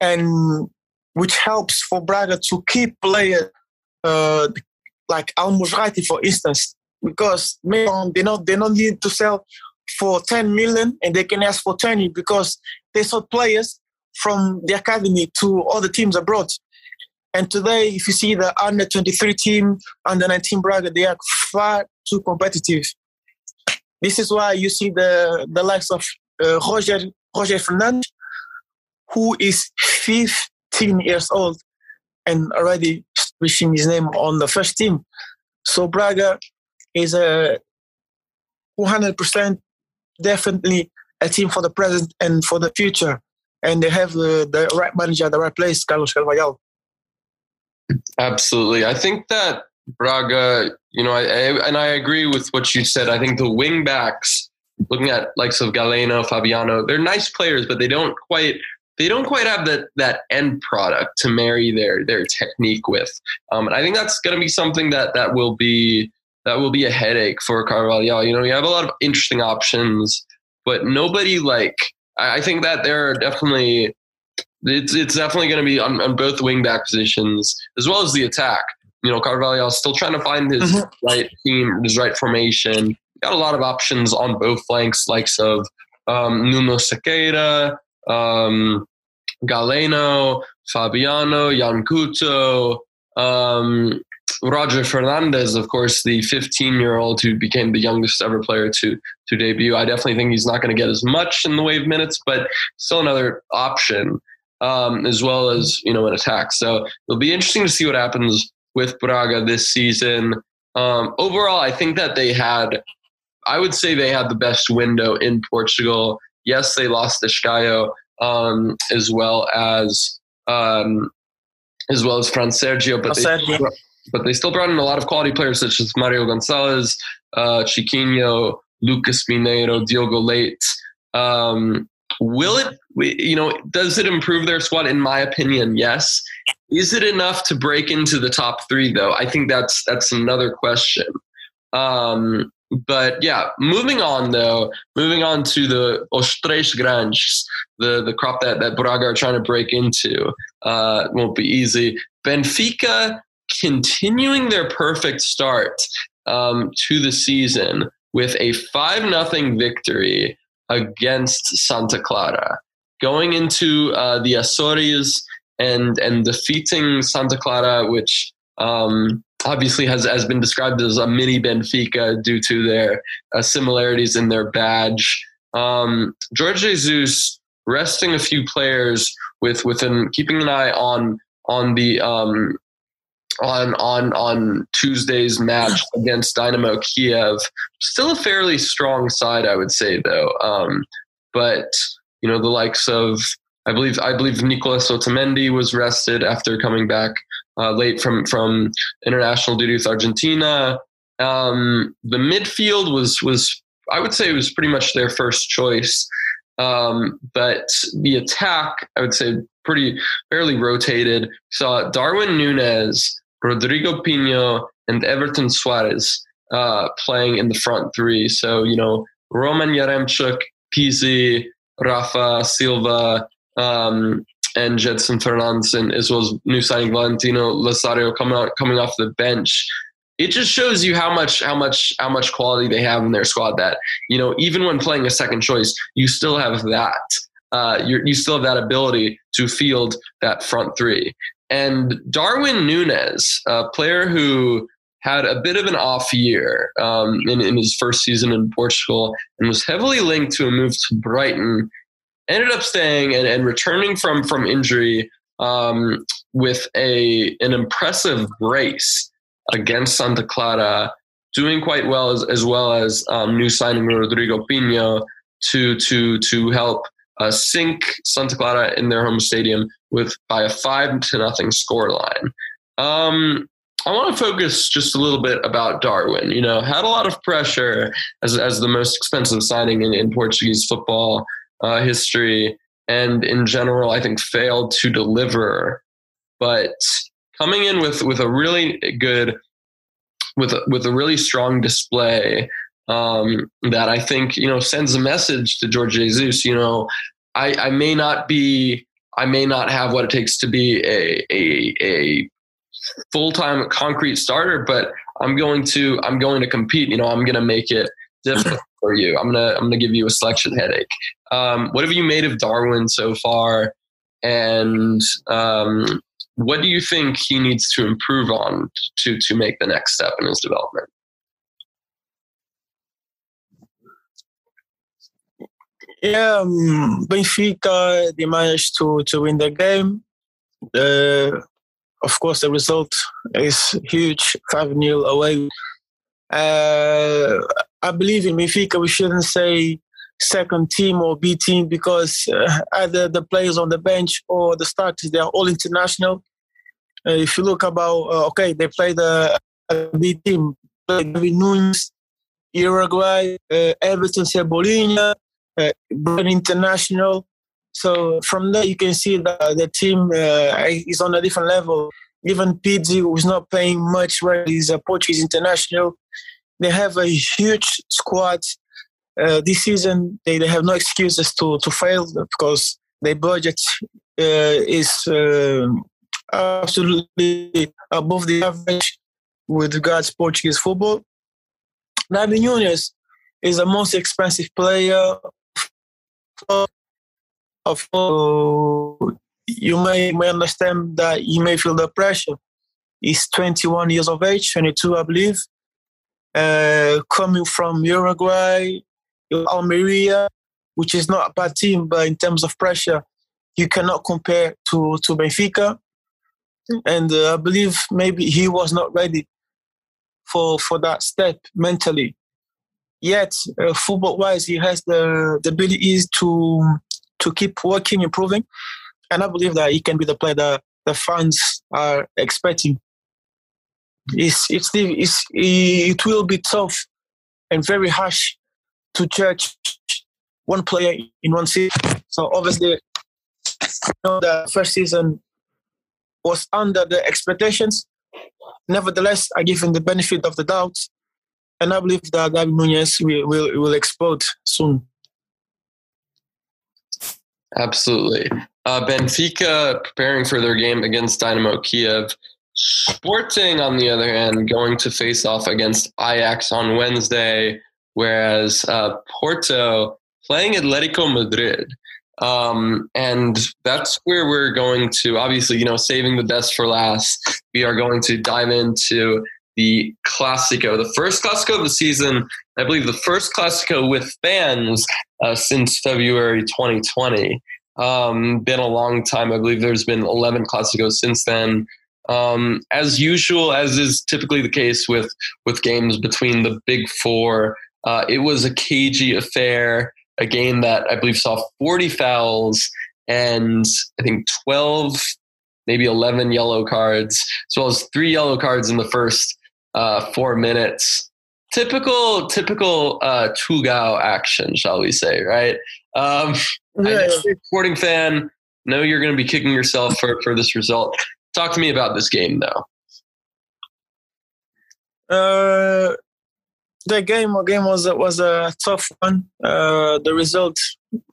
and which helps for Braga to keep players uh, like Al Musrati, for instance, because they don't, they don't need to sell for 10 million and they can ask for 20 because they sold players from the academy to all the teams abroad. And today, if you see the under 23 team, under 19 Braga, they are far too competitive. This is why you see the, the likes of uh, Roger, Roger Fernandes, who is 15 years old and already wishing his name on the first team. So Braga is a 100% definitely a team for the present and for the future and they have the, the right manager, the right place, Carlos Carvalhal. Absolutely. I think that Braga, you know, I, I, and I agree with what you said. I think the wing backs, looking at likes of Galeno, Fabiano, they're nice players, but they don't quite they don't quite have that that end product to marry their their technique with. Um, and I think that's going to be something that that will be that will be a headache for Carvalhal. You know, you have a lot of interesting options, but nobody like I think that there are definitely it's it's definitely going to be on, on both wing back positions as well as the attack. You know, Carvalhal still trying to find his mm-hmm. right team, his right formation. Got a lot of options on both flanks, likes of um, Nuno Sequeira, um, Galeno, Fabiano, Yan Couto, um, Roger Fernandes, of course, the 15 year old who became the youngest ever player to to debut. I definitely think he's not going to get as much in the way of minutes, but still another option, um, as well as you know an attack. So it'll be interesting to see what happens with Braga this season. Um, overall, I think that they had, I would say they had the best window in Portugal. Yes, they lost Esgaio, um, as well as um, as well as Fran Sergio, but they, but they still brought in a lot of quality players such as Mario Gonzalez, uh, Chiquinho, Lucas Mineiro, Diogo Leite. Um, will it, you know, does it improve their squad? In my opinion, yes. Is it enough to break into the top three, though? I think that's that's another question. Um, but yeah, moving on though, moving on to the Os Três Grandes, the, the crop that, that Braga are trying to break into. Uh, won't be easy. Benfica continuing their perfect start um, to the season with a 5 0 victory against Santa Clara. Going into uh, the Azores and, and defeating Santa Clara, which um, obviously has, has been described as a mini Benfica due to their uh, similarities in their badge. Um, Jorge Jesus resting a few players with within keeping an eye on on the um, on on on Tuesday's match against Dynamo Kiev. Still a fairly strong side, I would say, though. Um, but you know the likes of I believe I believe Nicolas Otamendi was rested after coming back uh, late from from international duty with Argentina. Um, the midfield was was I would say it was pretty much their first choice. Um, but the attack, I would say, pretty fairly rotated. Saw Darwin Nunez, Rodrigo Pinho and Everton Soares uh, playing in the front three. So you know Roman Yaremchuk, Pizzi, Rafa Silva, um, and Gedson Fernandes, and as well as new signing Valentino Lazaro coming out coming off the bench. It just shows you how much how much how much quality they have in their squad. That you know, even when playing a second choice, you still have that. Uh, you still have that ability to field that front three. And Darwin Nunez, a player who had a bit of an off year um, in, in his first season in Portugal and was heavily linked to a move to Brighton ended up staying and, and returning from from injury um, with a an impressive brace against Santa Clara, doing quite well as, as well as um, new signing Rodrigo Pinho to to to help uh, sink Santa Clara in their home stadium with by a five to nothing scoreline. Um, I want to focus just a little bit about Darwin. You know, had a lot of pressure as as the most expensive signing in, in Portuguese football uh, history and in general, I think failed to deliver. But coming in with with a really good with with a really strong display um, that I think you know sends a message to Jorge Jesus. You know, I, I may not be I may not have what it takes to be a a, a full time concrete starter, but I'm going to I'm going to compete. You know, I'm going to make it difficult for you. I'm gonna I'm gonna give you a selection headache. Um, what have you made of Darwin so far, and um, what do you think he needs to improve on to to make the next step in his development? Yeah, um, Benfica they managed to to win the game. Uh, of course, the result is huge, five 0 away. Uh, I believe in Benfica, we shouldn't say second team or B team because uh, either the players on the bench or the starters, they are all international. Uh, if you look about, uh, okay, they play the B team, David Nunes, Uruguay, uh, Everton Cebolinha, uh, International. So from there, you can see that the team uh, is on a different level. Even Pizzi, who's not playing much, right? He's a Portuguese international. They have a huge squad. Uh, this season, they, they have no excuses to, to fail because their budget uh, is uh, absolutely above the average with regards to Portuguese football. Darwin Núñez is the most expensive player of you may, may understand that he may feel the pressure. He's 21 years of age, 22, I believe, uh, coming from Uruguay, Almeria, which is not a bad team, but in terms of pressure, you cannot compare to, to Benfica. And uh, I believe maybe he was not ready for, for that step mentally. Yet, uh, football wise, he has the, the ability to, to keep working, improving. And I believe that he can be the player that the fans are expecting. It's, it's, it's, it will be tough and very harsh to judge one player in one season. So obviously, you know, the first season was under the expectations. Nevertheless, I give him the benefit of the doubt, and I believe that David Núñez will, will, will explode soon. Absolutely. Uh, Benfica preparing for their game against Dynamo Kiev. Sporting, on the other hand, going to face off against Ajax on Wednesday, whereas uh, Porto playing Atletico Madrid. Um, and that's where we're going to, obviously, you know, saving the best for last. We are going to dive into the Classico, the first Classico of the season. I believe the first Classico with fans uh, since February 2020. Um, been a long time. I believe there's been 11 Classicos since then. Um, as usual, as is typically the case with with games between the big four, uh, it was a cagey affair. A game that I believe saw 40 fouls and I think 12, maybe 11 yellow cards, as well as three yellow cards in the first uh, four minutes. Typical, typical uh, Tugao action, shall we say? Right? Um, yeah. sporting fan. Know you're going to be kicking yourself for, for this result. Talk to me about this game, though. Uh, the game game was was a tough one. Uh, the result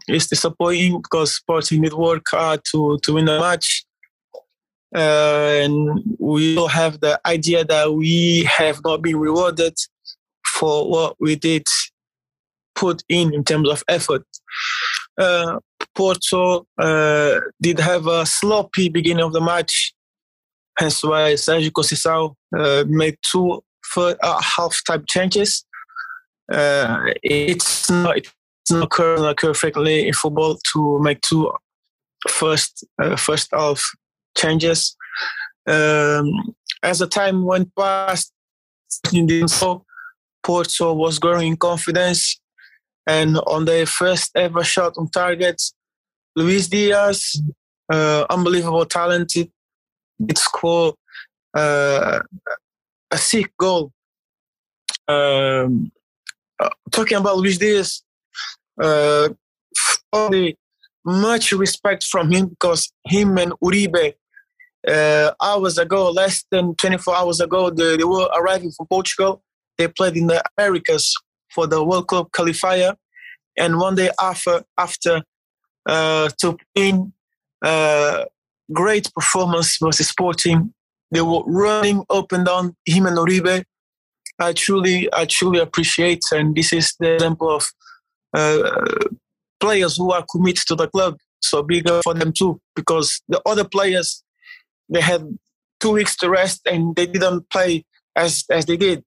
is disappointing because Sporting did work hard to to win the match, and we all have the idea that we have not been rewarded for what we did put in in terms of effort. Uh, Porto uh, did have a sloppy beginning of the match, hence why Sergio Conceição uh, made two uh, half-time changes. Uh, it's not it's not occur, not occur frequently in football to make two first uh, first half changes. Um, as the time went past, so Porto was growing in confidence and on their first ever shot on target, Luis Diaz, uh, unbelievable talented, did score uh, a sick goal. Um, uh, talking about Luis Diaz, uh, much respect from him because him and Uribe, uh, hours ago, less than 24 hours ago, they, they were arriving from Portugal. They played in the Americas for the World Cup qualifier. And one day after, after uh, to in uh, great performance versus Sporting, they were running up and down him and. I truly, I truly appreciate, and this is the example of uh, players who are committed to the club. So bigger for them too, because the other players they had two weeks to rest and they didn't play as as they did.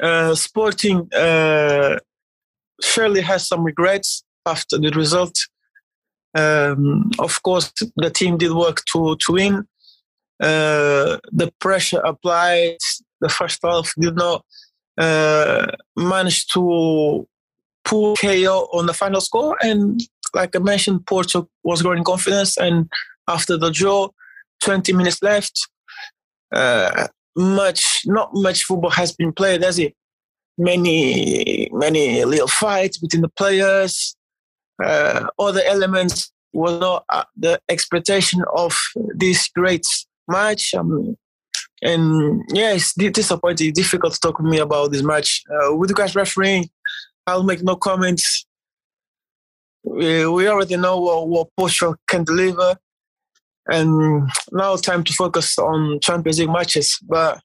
Uh, Sporting uh, surely has some regrets after the result. Um, of course, the team did work to to win. Uh, the pressure applied. The first half did not uh, manage to pull KO on the final score, and like I mentioned, Porto was growing confidence. And after the draw, 20 minutes left. Uh, much, not much football has been played, has it? Many, many little fights between the players. Uh, other elements was not the expectation of this great match. Um, and yeah, disappointing. Difficult to talk with me about this match. Uh, with regards refereeing, I'll make no comments. We, we already know what, what Portugal can deliver. And now time to focus on Champions League matches. But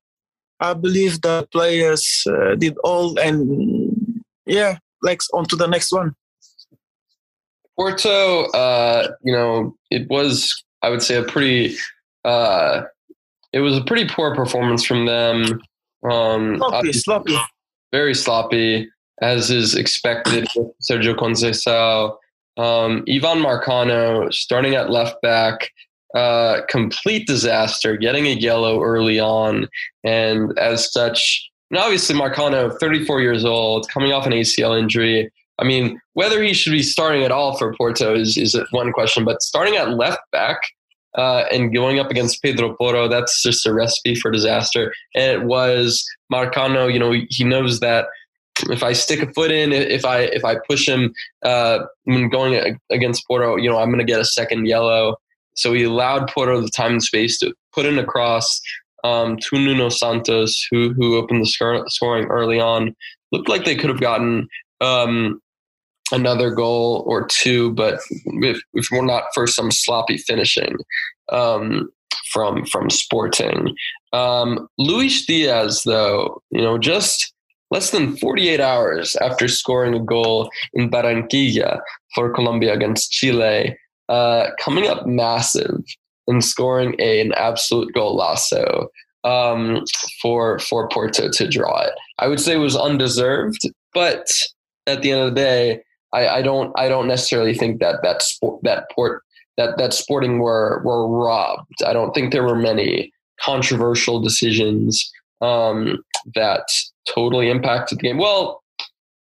I believe the players uh, did all, and yeah, like on to the next one. Porto, uh, you know, it was I would say a pretty, uh, it was a pretty poor performance from them. Um, sloppy, sloppy, very sloppy, as is expected with Sergio Conceição. Um, Ivan Marcano starting at left back, uh, complete disaster, getting a yellow early on, and as such, and obviously Marcano, 34 years old, coming off an ACL injury. I mean, whether he should be starting at all for Porto is is one question, but starting at left back uh, and going up against Pedro Porro, that's just a recipe for disaster. And it was Marcano. You know, he knows that if I stick a foot in, if I if I push him uh, when going against Porto, you know, I'm going to get a second yellow. So he allowed Porto the time and space to put in a cross um, to Nuno Santos, who who opened the sc- scoring early on. Looked like they could have gotten um, another goal or two, but if, if we're not for some sloppy finishing um, from from Sporting. Um, Luis Diaz, though, you know, just less than 48 hours after scoring a goal in Barranquilla for Colombia against Chile, uh, coming up massive and scoring a, an absolute golazo um, for for Porto to draw it. I would say it was undeserved, but at the end of the day, I, I don't I don't necessarily think that that sport that port that that Sporting were were robbed. I don't think there were many controversial decisions um, that totally impacted the game. Well,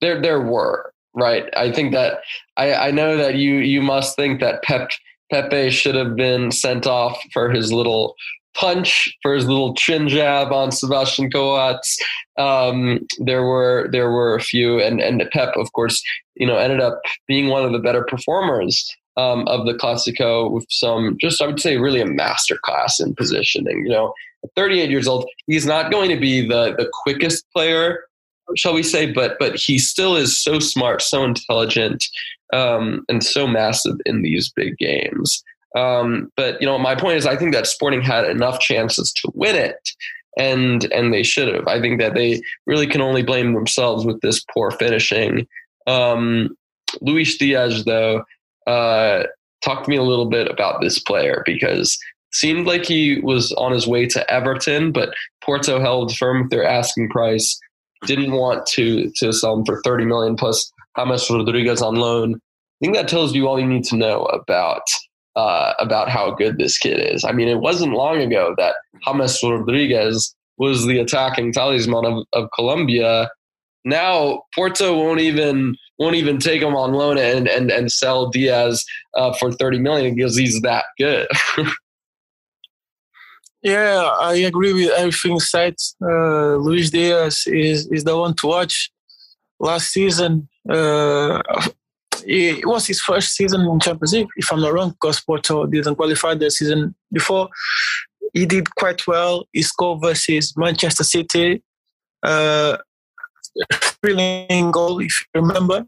there there were right. I think that I, I know that you you must think that Pep Pepe should have been sent off for his little punch for his little chin jab on Sebastian Coates. Um, there were there were a few, and and Pep, of course, you know, ended up being one of the better performers um, of the Classico with some just I would say really a master class in positioning. You know, 38 years old, he's not going to be the the quickest player, shall we say, but but he still is so smart, so intelligent, um, and so massive in these big games. Um, but you know, my point is, I think that Sporting had enough chances to win it, and and they should have. I think that they really can only blame themselves with this poor finishing. Um, Luis Diaz, though, uh, talk to me a little bit about this player because seemed like he was on his way to Everton, but Porto held firm with their asking price. Didn't want to to sell him for 30 million plus James Rodriguez on loan. I think that tells you all you need to know about uh, about how good this kid is. I mean, it wasn't long ago that James Rodriguez was the attacking talisman of, of Colombia. Now Porto won't even won't even take him on loan and and, and sell Diaz uh, for thirty million because he's that good. yeah, I agree with everything said. Uh, Luis Diaz is is the one to watch. Last season, uh, it was his first season in Champions League, if I'm not wrong, because Porto didn't qualify the season before. He did quite well. He scored versus Manchester City, uh, thrilling goal, if you remember.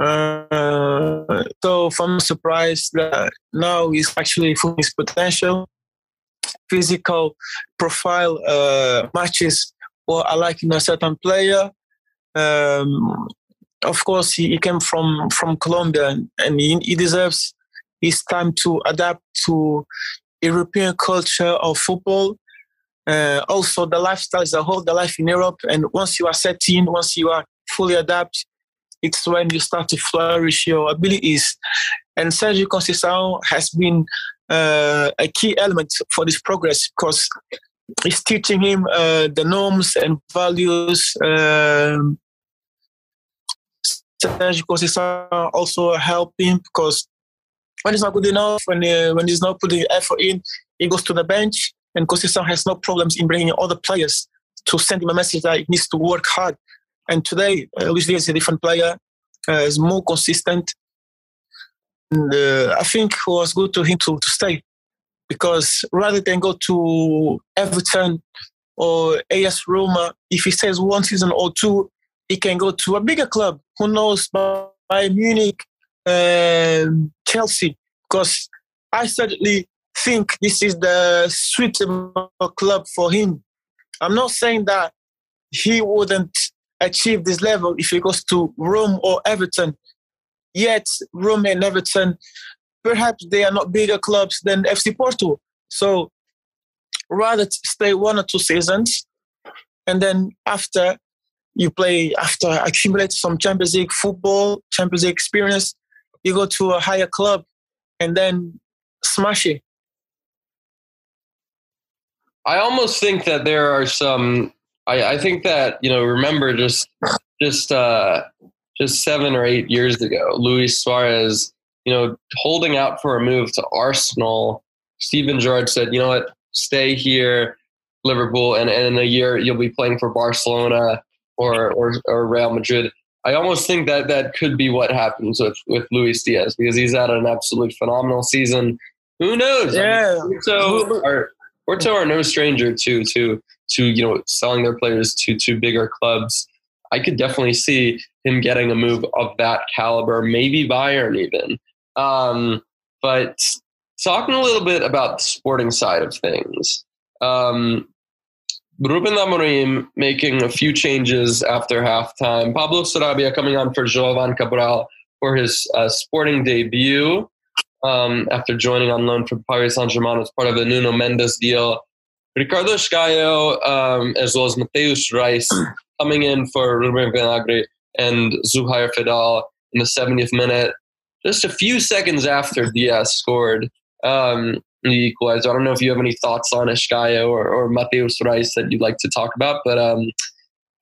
Uh, so I'm surprised that now he's actually full his potential. Physical profile uh, matches what I like in a certain player. Um, of course, he, he, came from from Colombia, and he, he, deserves his time to adapt to European culture of football. Uh, also, the lifestyle as a whole, the life in Europe, and once you are set in, once you are fully adapt, it's when you start to flourish your abilities. And Sergio Conceição has been uh, a key element for this progress because he's teaching him uh, the norms and values. Um, Sergio Conceição also help him because when he's not good enough, when uh, when he's not putting effort in, he goes to the bench, and Conceição has no problems in bringing other players to send him a message that he needs to work hard. And today, uh, Luis Diaz is a different player, uh, is more consistent. And, uh, I think it was good to him to, to stay because rather than go to Everton or AS Roma, if he stays one season or two, he can go to a bigger club. Who knows, Bayern Munich, um, Chelsea, because I certainly think this is the suitable club for him. I'm not saying that he wouldn't achieve this level if he goes to Rome or Everton. Yet, Rome and Everton, perhaps they are not bigger clubs than FC Porto. So, rather stay one or two seasons, and then after you play, after accumulate some Champions League football, Champions League experience, you go to a higher club, and then smash it. I almost think that there are some. I, I think that you know. Remember, just just uh, just seven or eight years ago, Luis Suarez, you know, holding out for a move to Arsenal. Steven Gerrard said, "You know what? Stay here, Liverpool, and, and in a year you'll be playing for Barcelona or or, or Real Madrid." I almost think that that could be what happens with with Luis Diaz because he's had an absolute phenomenal season. Who knows? Yeah. I mean, so are Porto are no stranger to to to you know selling their players to to bigger clubs. I could definitely see him getting a move of that caliber, maybe Bayern even. Um, but talking a little bit about the sporting side of things, um, Ruben Amorim making a few changes after halftime. Pablo Sarabia coming on for Jovane Cabral for his uh, sporting debut um, after joining on loan from Paris Saint Germain as part of the Nuno Mendes deal. Ricardo Esgaio, um, as well as Matheus Reis, coming in for Ruben Vinagre and Zouhair Feddal in the 70th minute, just a few seconds after Diaz scored um, the equalizer. I don't know if you have any thoughts on Esgaio or, or Matheus Reis that you'd like to talk about, but um,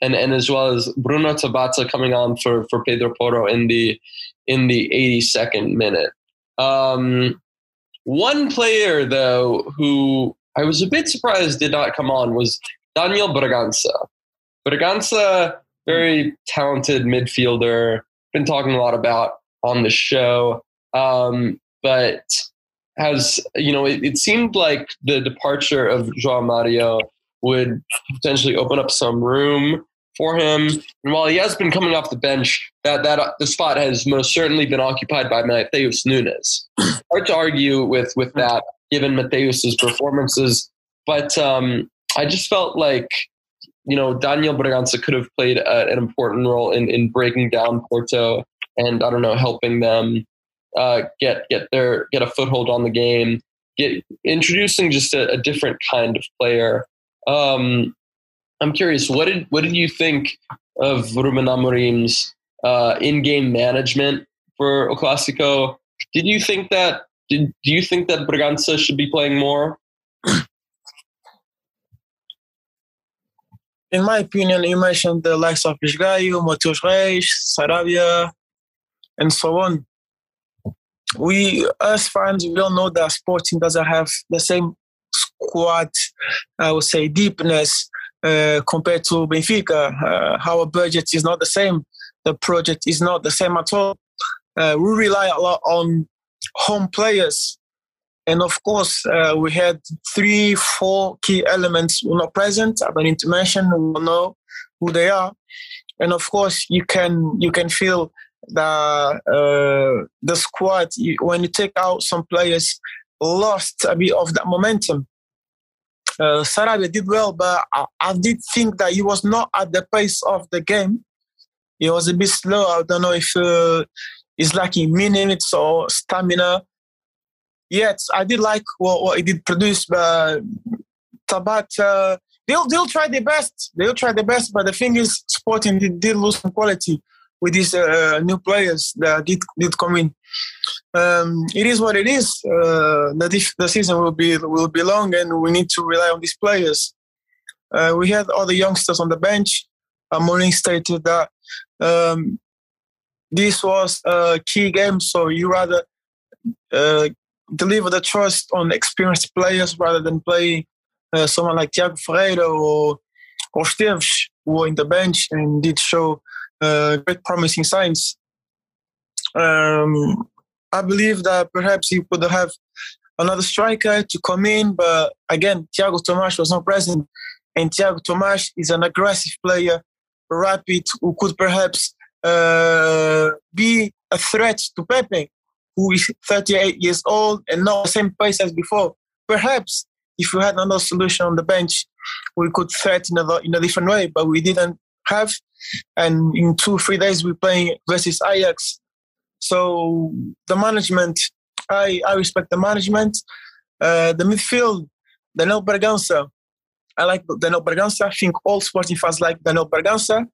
and and as well as Bruno Tabata coming on for for Pedro Porro in the in the 82nd minute. Um, one player, though, who I was a bit surprised did not come on was Daniel Bragança. Bragança, very talented midfielder, been talking a lot about on the show, um, but has, you know, it, it seemed like the departure of João Mario would potentially open up some room for him. And while he has been coming off the bench, that that uh, the spot has most certainly been occupied by Matheus Nunes. Hard to argue with with that, given Matheus's performances. But um, I just felt like you know Daniel Bragança could have played a, an important role in in breaking down Porto and I don't know helping them uh, get get their get a foothold on the game, get introducing just a, a different kind of player. Um, I'm curious, what did what did you think of Ruben Amorim's uh, in-game management for El Clasico? Did you think that did do you think that Braganza should be playing more? In my opinion, you mentioned the likes of Esgaio, Matheus Reis, Sarabia, and so on. We, as fans, we all know that Sporting doesn't have the same squad, I would say, deepness uh, compared to Benfica. Uh, our budget is not the same. The project is not the same at all. Uh, we rely a lot on home players. And of course, uh, we had three, four key elements were not present. I don't need to mention, we know who they are. And of course, you can you can feel the uh, the squad you, when you take out some players lost a bit of that momentum uh, Sarabia did well, but I, I, did think that he was not at the pace of the game. He was a bit slow. I don't know if uh, he's lacking minutes or stamina. Yet I did like what, what he did produce, but Tabata, they'll they'll try their best. They'll try their best, but the thing is, Sporting did, did lose some quality with these uh, new players that did did come in. Um, it is what it is. Uh, the, the season will be will be long, and we need to rely on these players. Uh, we had other youngsters on the bench. Amorim stated that um, this was a key game, so you rather uh, deliver the trust on experienced players rather than play uh, someone like Tiago Ferreira or or who were in the bench and did show uh, great promising signs. Um, I believe that perhaps he could have another striker to come in, but again, Tiago Tomás was not present, and Tiago Tomás is an aggressive player, rapid, who could perhaps uh, be a threat to Pepe, who is 38 years old and not the same pace as before. Perhaps if we had another solution on the bench, we could threat in a, in a different way, but we didn't have. And in two, three days, we're playing versus Ajax. So the management, I, I respect the management. Uh, the midfield, Daniel Bragança. I like Daniel Bragança. I think all sporting fans like Daniel Bragança.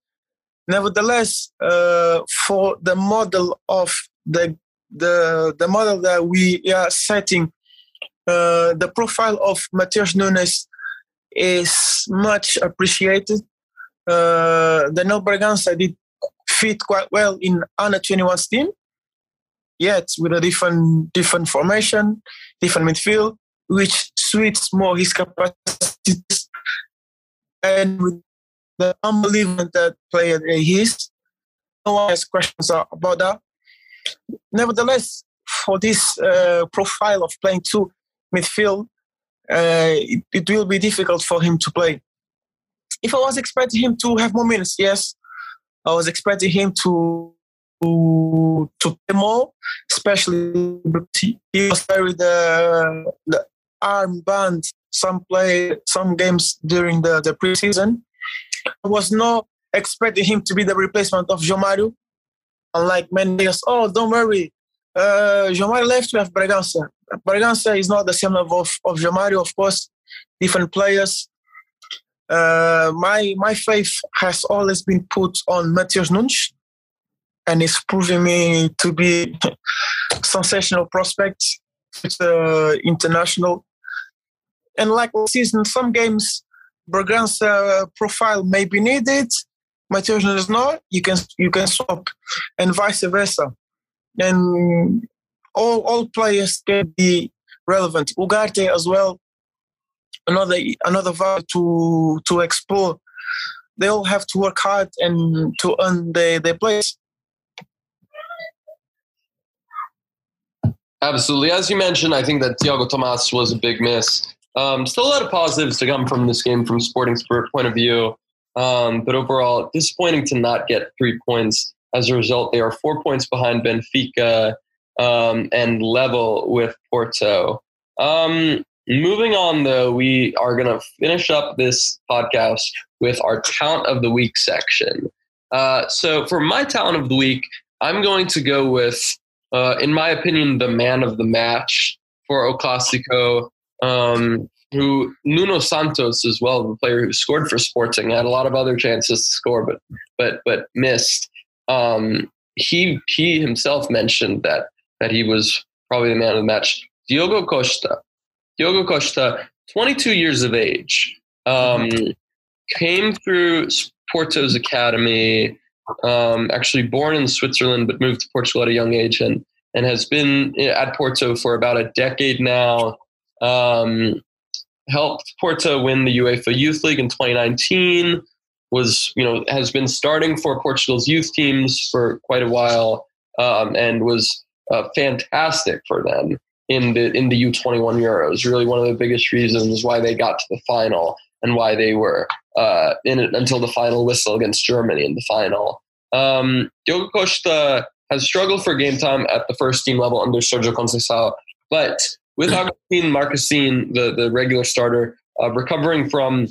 Nevertheless, uh, for the model of the the the model that we are setting, uh, the profile of Matheus Nunes is much appreciated. Uh, Daniel Bragança did fit quite well in under 21's team, yet with a different different formation, different midfield, which suits more his capacities and with the unbelievable that player he is. No one has questions about that. Nevertheless, for this uh, profile of playing two midfield, uh, it, it, will be difficult for him to play. If I was expecting him to have more minutes, yes, I was expecting him to to, to play more, especially he was very the the armband some play some games during the, the preseason. I was not expecting him to be the replacement of João Mário. Unlike many years, oh, don't worry, uh, João left, have Bragança. Bragança is not the same level of, of João Mário, of course, different players. Uh, my my faith has always been put on Matheus Nunes, and it's proving me to be sensational prospect. It's uh, international, and like season, some games Bragança profile may be needed. Matheus is not. You can you can swap, and vice versa and all all players can be relevant. Ugarte as well, another another value to to explore. They all have to work hard and to earn their, their place. Absolutely. As you mentioned, I think that Tiago Tomás was a big miss. Um, still a lot of positives to come from this game from Sporting Spirit point of view. Um, but overall, disappointing to not get three points as a result, they are four points behind Benfica um, and level with Porto. Um, moving on, though, we are going to finish up this podcast with our talent of the week section. Uh, so, for my talent of the week, I'm going to go with, uh, in my opinion, the man of the match for O Clásico, um, who Nuno Santos as well, the player who scored for Sporting, had a lot of other chances to score, but but but missed um, he he himself mentioned that that he was probably the man of the match. Diogo Costa, Diogo Costa, 22 years of age, um, came through Porto's academy. Um, actually born in Switzerland, but moved to Portugal at a young age, and and has been at Porto for about a decade now. Um, helped Porto win the UEFA Youth League in 2019 was you know has been starting for Portugal's youth teams for quite a while um, and was uh, fantastic for them in the in the U21 Euros. Really, one of the biggest reasons why they got to the final and why they were uh, in it until the final whistle against Germany in the final. Um, Diogo Costa has struggled for game time at the first team level under Sergio Conceição, but with Agustin Marchesín, the the regular starter, uh, recovering from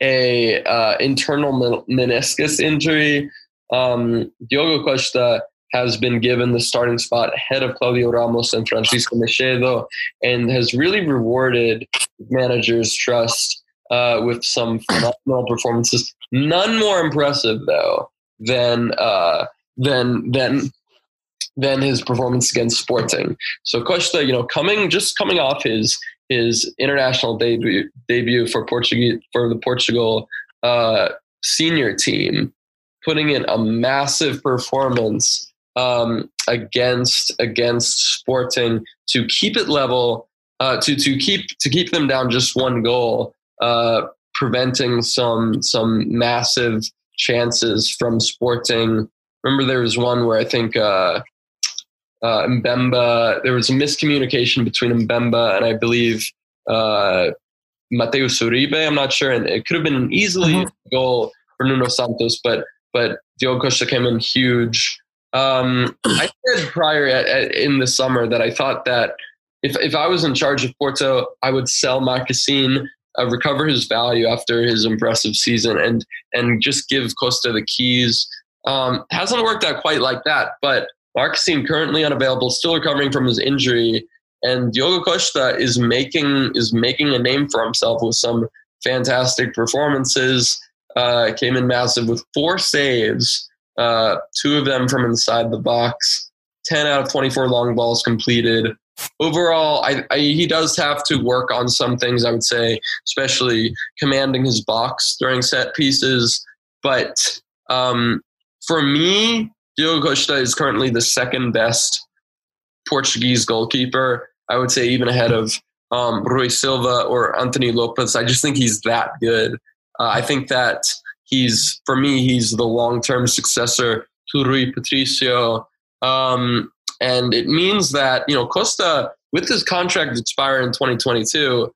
a uh, internal meniscus injury. Um, Diogo Costa has been given the starting spot ahead of Claudio Ramos and Francisco Meixedo, and has really rewarded managers' trust uh, with some phenomenal performances. None more impressive though than uh, than than than his performance against Sporting. So Costa, you know, coming just coming off his his international debut debut for Portuguese for the Portugal uh, senior team, putting in a massive performance um, against against Sporting to keep it level, uh, to to keep to keep them down just one goal, uh, preventing some some massive chances from Sporting. Remember, there was one where I think uh, uh, Mbemba. There was a miscommunication between Mbemba and I believe uh, Mateus Uribe. I'm not sure, and it could have been an easily mm-hmm. goal for Nuno Santos, but but Diogo Costa came in huge. Um, I said prior at, at, in the summer that I thought that if if I was in charge of Porto, I would sell Marchesín, uh, recover his value after his impressive season, and and just give Costa the keys. Um, hasn't worked out quite like that, but Marchesín currently unavailable, still recovering from his injury, and Diogo Costa is making is making a name for himself with some fantastic performances. Uh, came in massive with four saves, uh, two of them from inside the box. Ten out of twenty-four long balls completed. Overall, I, I, he does have to work on some things. I would say, especially commanding his box during set pieces. But um, for me, Diogo Costa is currently the second best Portuguese goalkeeper. I would say even ahead of um, Rui Silva or Anthony Lopes. I just think he's that good. Uh, I think that he's, for me, he's the long term successor to Rui Patricio. Um, and it means that, you know, Costa, with his contract expiring in 2022,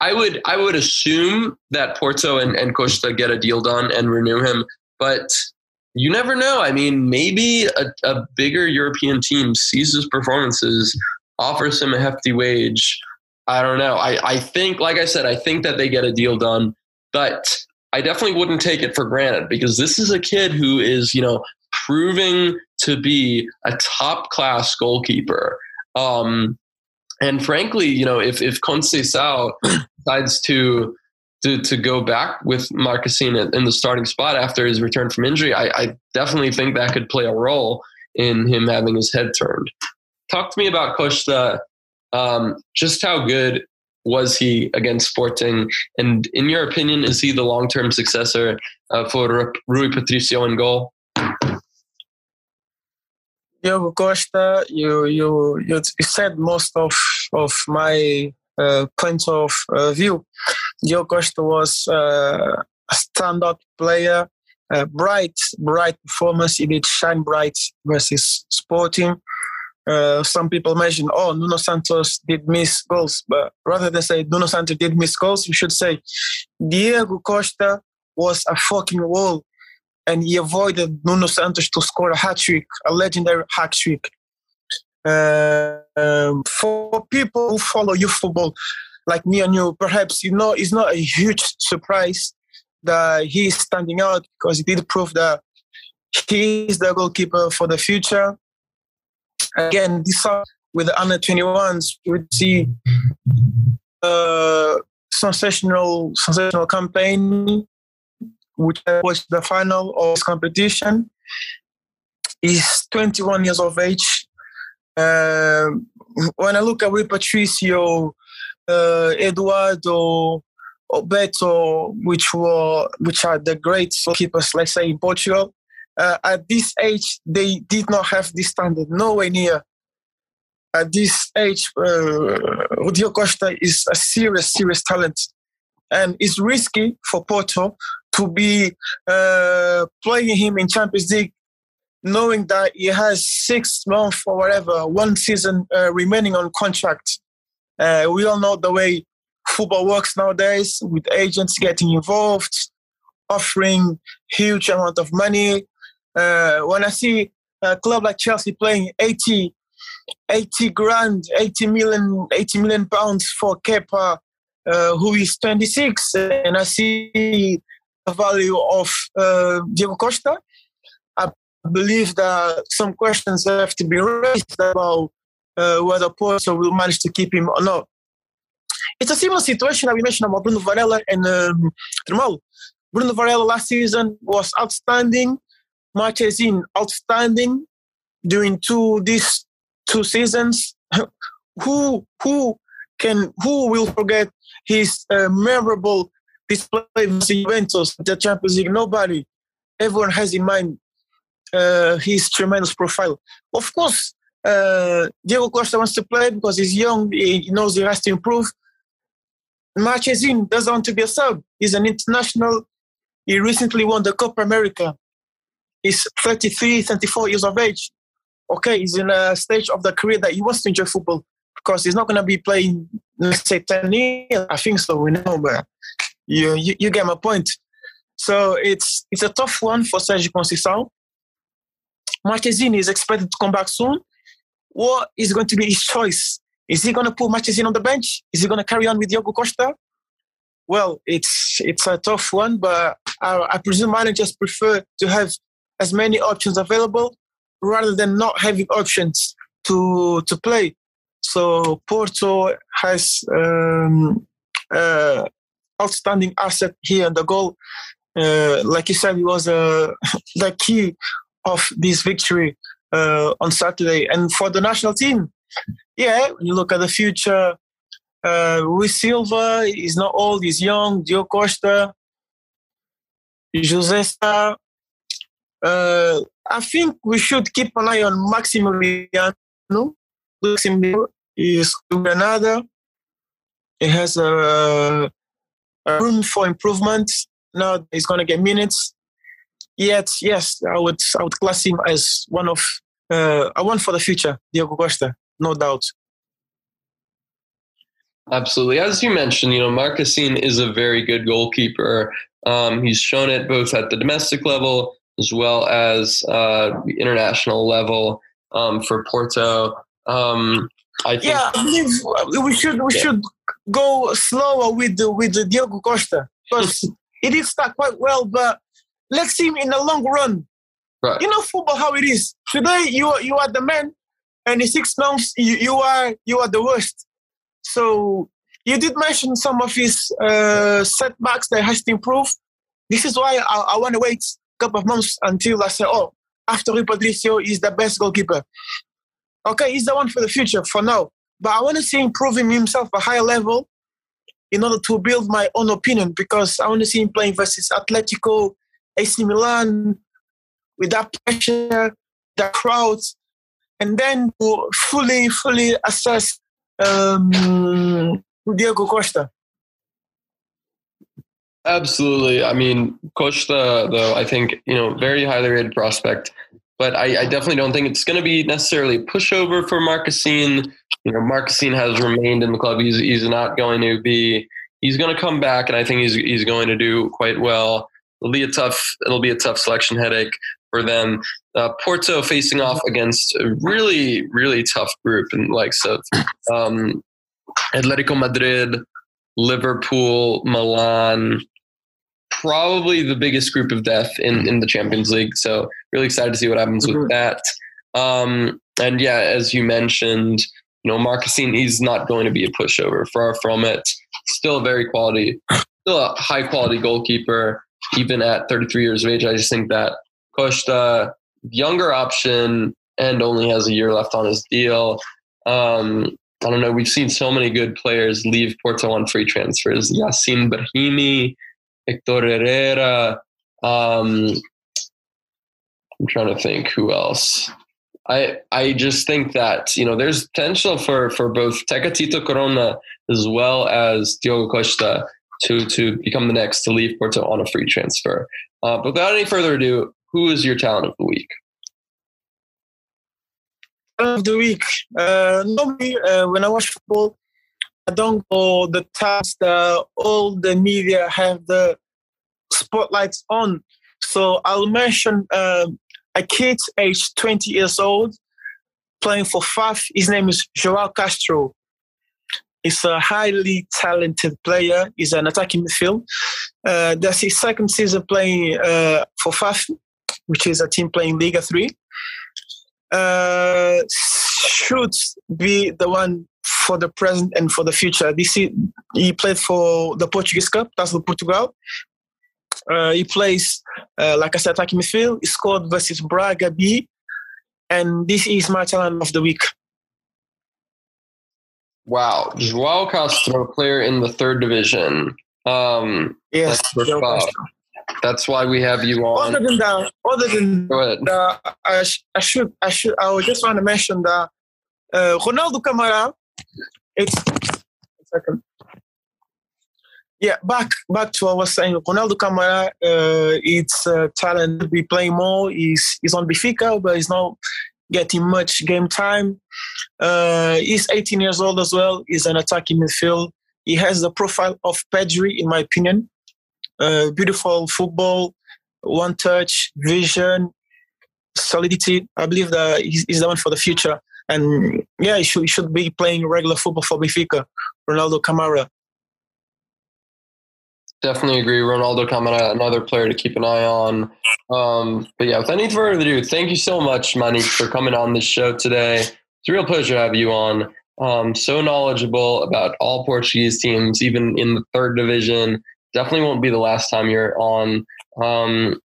I would I would assume that Porto and, and Costa get a deal done and renew him. But you never know. I mean, maybe a, a bigger European team sees his performances, offers him a hefty wage. I don't know. I, I think, like I said, I think that they get a deal done, but I definitely wouldn't take it for granted because this is a kid who is, you know, proving to be a top class goalkeeper. Um, and frankly, you know, if if Conceição decides to to, to go back with Marchesín in the starting spot after his return from injury, I, I definitely think that could play a role in him having his head turned. Talk to me about Costa. Um, just how good was he against Sporting? And in your opinion, is he the long term successor uh, for Rui Patricio in goal? Diogo Costa, you, you you said most of of my uh, point of uh, view. Costa was uh, a standout player, bright, bright performance. He did shine bright versus Sporting. Uh, some people mention, oh, Nuno Santos did miss goals. But rather than say Nuno Santos did miss goals, we should say Diego Costa was a fucking wall and he avoided Nuno Santos to score a hat trick, a legendary hat trick. Uh, um, for people who follow youth football, like me and you, perhaps you know it's not a huge surprise that he's standing out because he did prove that he is the goalkeeper for the future. Again, this with the under 21s, we see a sensational, sensational campaign, which was the final of competition. He's 21 years of age uh, when I look at Rui Patricio, uh, Eduardo, Beto, which were which are the great keepers, let's say in Portugal, uh, at this age they did not have this standard, nowhere near. At this age, uh, Rodrigo Costa is a serious, serious talent, and it's risky for Porto to be uh, playing him in Champions League knowing that he has six months or whatever, one season uh, remaining on contract. Uh, we all know the way football works nowadays with agents getting involved, offering huge amount of money. Uh, when I see a club like Chelsea playing 80, 80 grand, 80 million, 80 million pounds for Kepa, uh, who is 26, and I see the value of uh, Diego Costa, I believe that some questions have to be raised about uh, whether Porto will manage to keep him or not. It's a similar situation that we mentioned about Bruno Varela and um, Bruno Varela last season was outstanding. Marchesín outstanding during two these two seasons. who who can who will forget his uh, memorable display with Juventus, the Champions League? Nobody. Everyone has in mind uh, his tremendous profile. Of course, uh, Diego Costa wants to play because he's young. He knows he has to improve. Marchesin doesn't want to be a sub. He's an international. He recently won the Copa America. He's 33, 34 years of age. Okay, he's in a stage of the career that he wants to enjoy football because he's not going to be playing, let's say, 10 years. I think so, we know, but you, you, you get my point. So it's it's a tough one for Sergio Conceição. Marchesin is expected to come back soon. What is going to be his choice? Is he going to put Marchesin on the bench? Is he going to carry on with Diogo Costa? Well, it's it's a tough one, but I, I presume managers prefer to have as many options available rather than not having options to to play. So Porto has um, uh, outstanding asset here in the goal. Uh, like you said, it was uh, the key of this victory uh, on Saturday. And for the national team, yeah, when you look at the future, uh, Silva is not old, he's young. Dio Costa, José Sá. Uh, I think we should keep an eye on Maximiano. Maximiano is Granada. It has a, a room for improvement. Now he's going to get minutes. Yet, yes, I would I would class him as one of uh, a one for the future, Diogo Costa, no doubt. Absolutely. As you mentioned, you know, Marchesin is a very good goalkeeper. Um, he's shown it both at the domestic level as well as uh, the international level um, for Porto. Um, I think, yeah, I believe we should we yeah. should go slower with the, with the Diogo Costa because he did start quite well, but let's see him in the long run. Right. You know football how it is. Today you are, you are the man, and in six months you, you are you are the worst. So you did mention some of his uh, setbacks that has to improve. This is why I, I want to wait a couple of months until I say, oh, after Patricio is the best goalkeeper. Okay, he's the one for the future for now. But I want to see him proving himself a higher level in order to build my own opinion because I want to see him playing versus Atletico, AC Milan, with that pressure, the crowds, and then to fully, fully assess um, Diego Costa. Absolutely. I mean, Costa, though, I think, you know, very highly rated prospect. But I, I definitely don't think it's going to be necessarily a pushover for Marchesin. You know, Marchesin has remained in the club. He's, he's not going to be, he's going to come back, and I think he's, he's going to do quite well. It'll be a tough, it'll be a tough selection headache for them. Uh, Porto facing off against a really, really tough group and likes of um, Atletico Madrid, Liverpool, Milan, probably the biggest group of death in, in the Champions League. So really excited to see what happens with mm-hmm. that. Um, and yeah, as you mentioned, you know, Marchesin is not going to be a pushover. Far from it. Still a very quality, still a high quality goalkeeper, even at 33 years of age. I just think that Costa, younger option, and only has a year left on his deal. Um, I don't know. We've seen so many good players leave Porto on free transfers. Yacine Brahimi, Hector Herrera. Um, I'm trying to think who else. I I just think that you know there's potential for for both Tecatito Corona as well as Diogo Costa to to become the next to leave Porto on a free transfer. Uh, but without any further ado, who is your talent of the week? Talent of the week. Uh, normally, uh, when I watch football, I don't go the task that all the media have the spotlights on. So I'll mention um, a kid aged 20 years old playing for Fafe. His name is Joao Castro. He's a highly talented player. He's an attacking midfield. Uh, that's his second season playing uh, for Fafe, which is a team playing Liga 3. Uh, should be the one for the present and for the future. This he, he played for the Portuguese Cup, that's the Portugal. Uh, he plays, uh, like I said, attacking midfield. He scored versus Braga B, and this is my talent of the week. Wow, Joao Castro, player in the third division. Um, yes, That's why we have you on. Other than that, other than Go ahead. that, I, sh- I should, I should, I was just want to mention that uh, Ronaldo Camara. It's second. Yeah, back back to what I was saying. Ronaldo Camara, uh, it's uh, talent to be playing more. He's he's on Benfica, but he's not getting much game time. Uh, he's 18 years old as well. He's an attacking midfield. He has the profile of Pedri, in my opinion. Uh, beautiful football, one touch, vision, solidity. I believe that he's, he's the one for the future. And yeah, he should, he should be playing regular football for Benfica. Ronaldo Camara. Definitely agree. Ronaldo Camara, another player to keep an eye on. Um, but yeah, with any further ado, thank you so much, Manik, for coming on this show today. It's a real pleasure to have you on. Um, so knowledgeable about all Portuguese teams, even in the third division. Definitely won't be the last time you're on. Um,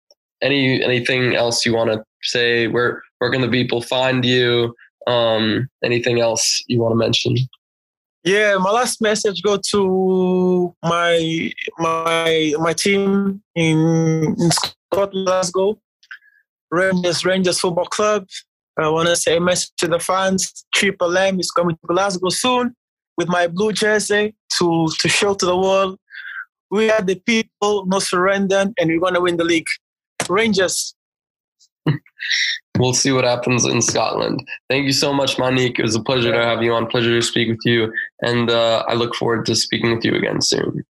any anything else you want to say? Where where can the people find you? Um, anything else you want to mention? Yeah, my last message go to my my my team in, in Scotland, Glasgow, Rangers Rangers Football Club. I want to say a message to the fans. Triple M is coming to Glasgow soon with my blue jersey to to show to the world we are the people, no surrender, and we're gonna win the league. Rangers. We'll see what happens in Scotland. Thank you so much, Monique. It was a pleasure to have you on. Pleasure to speak with you, and uh, I look forward to speaking with you again soon.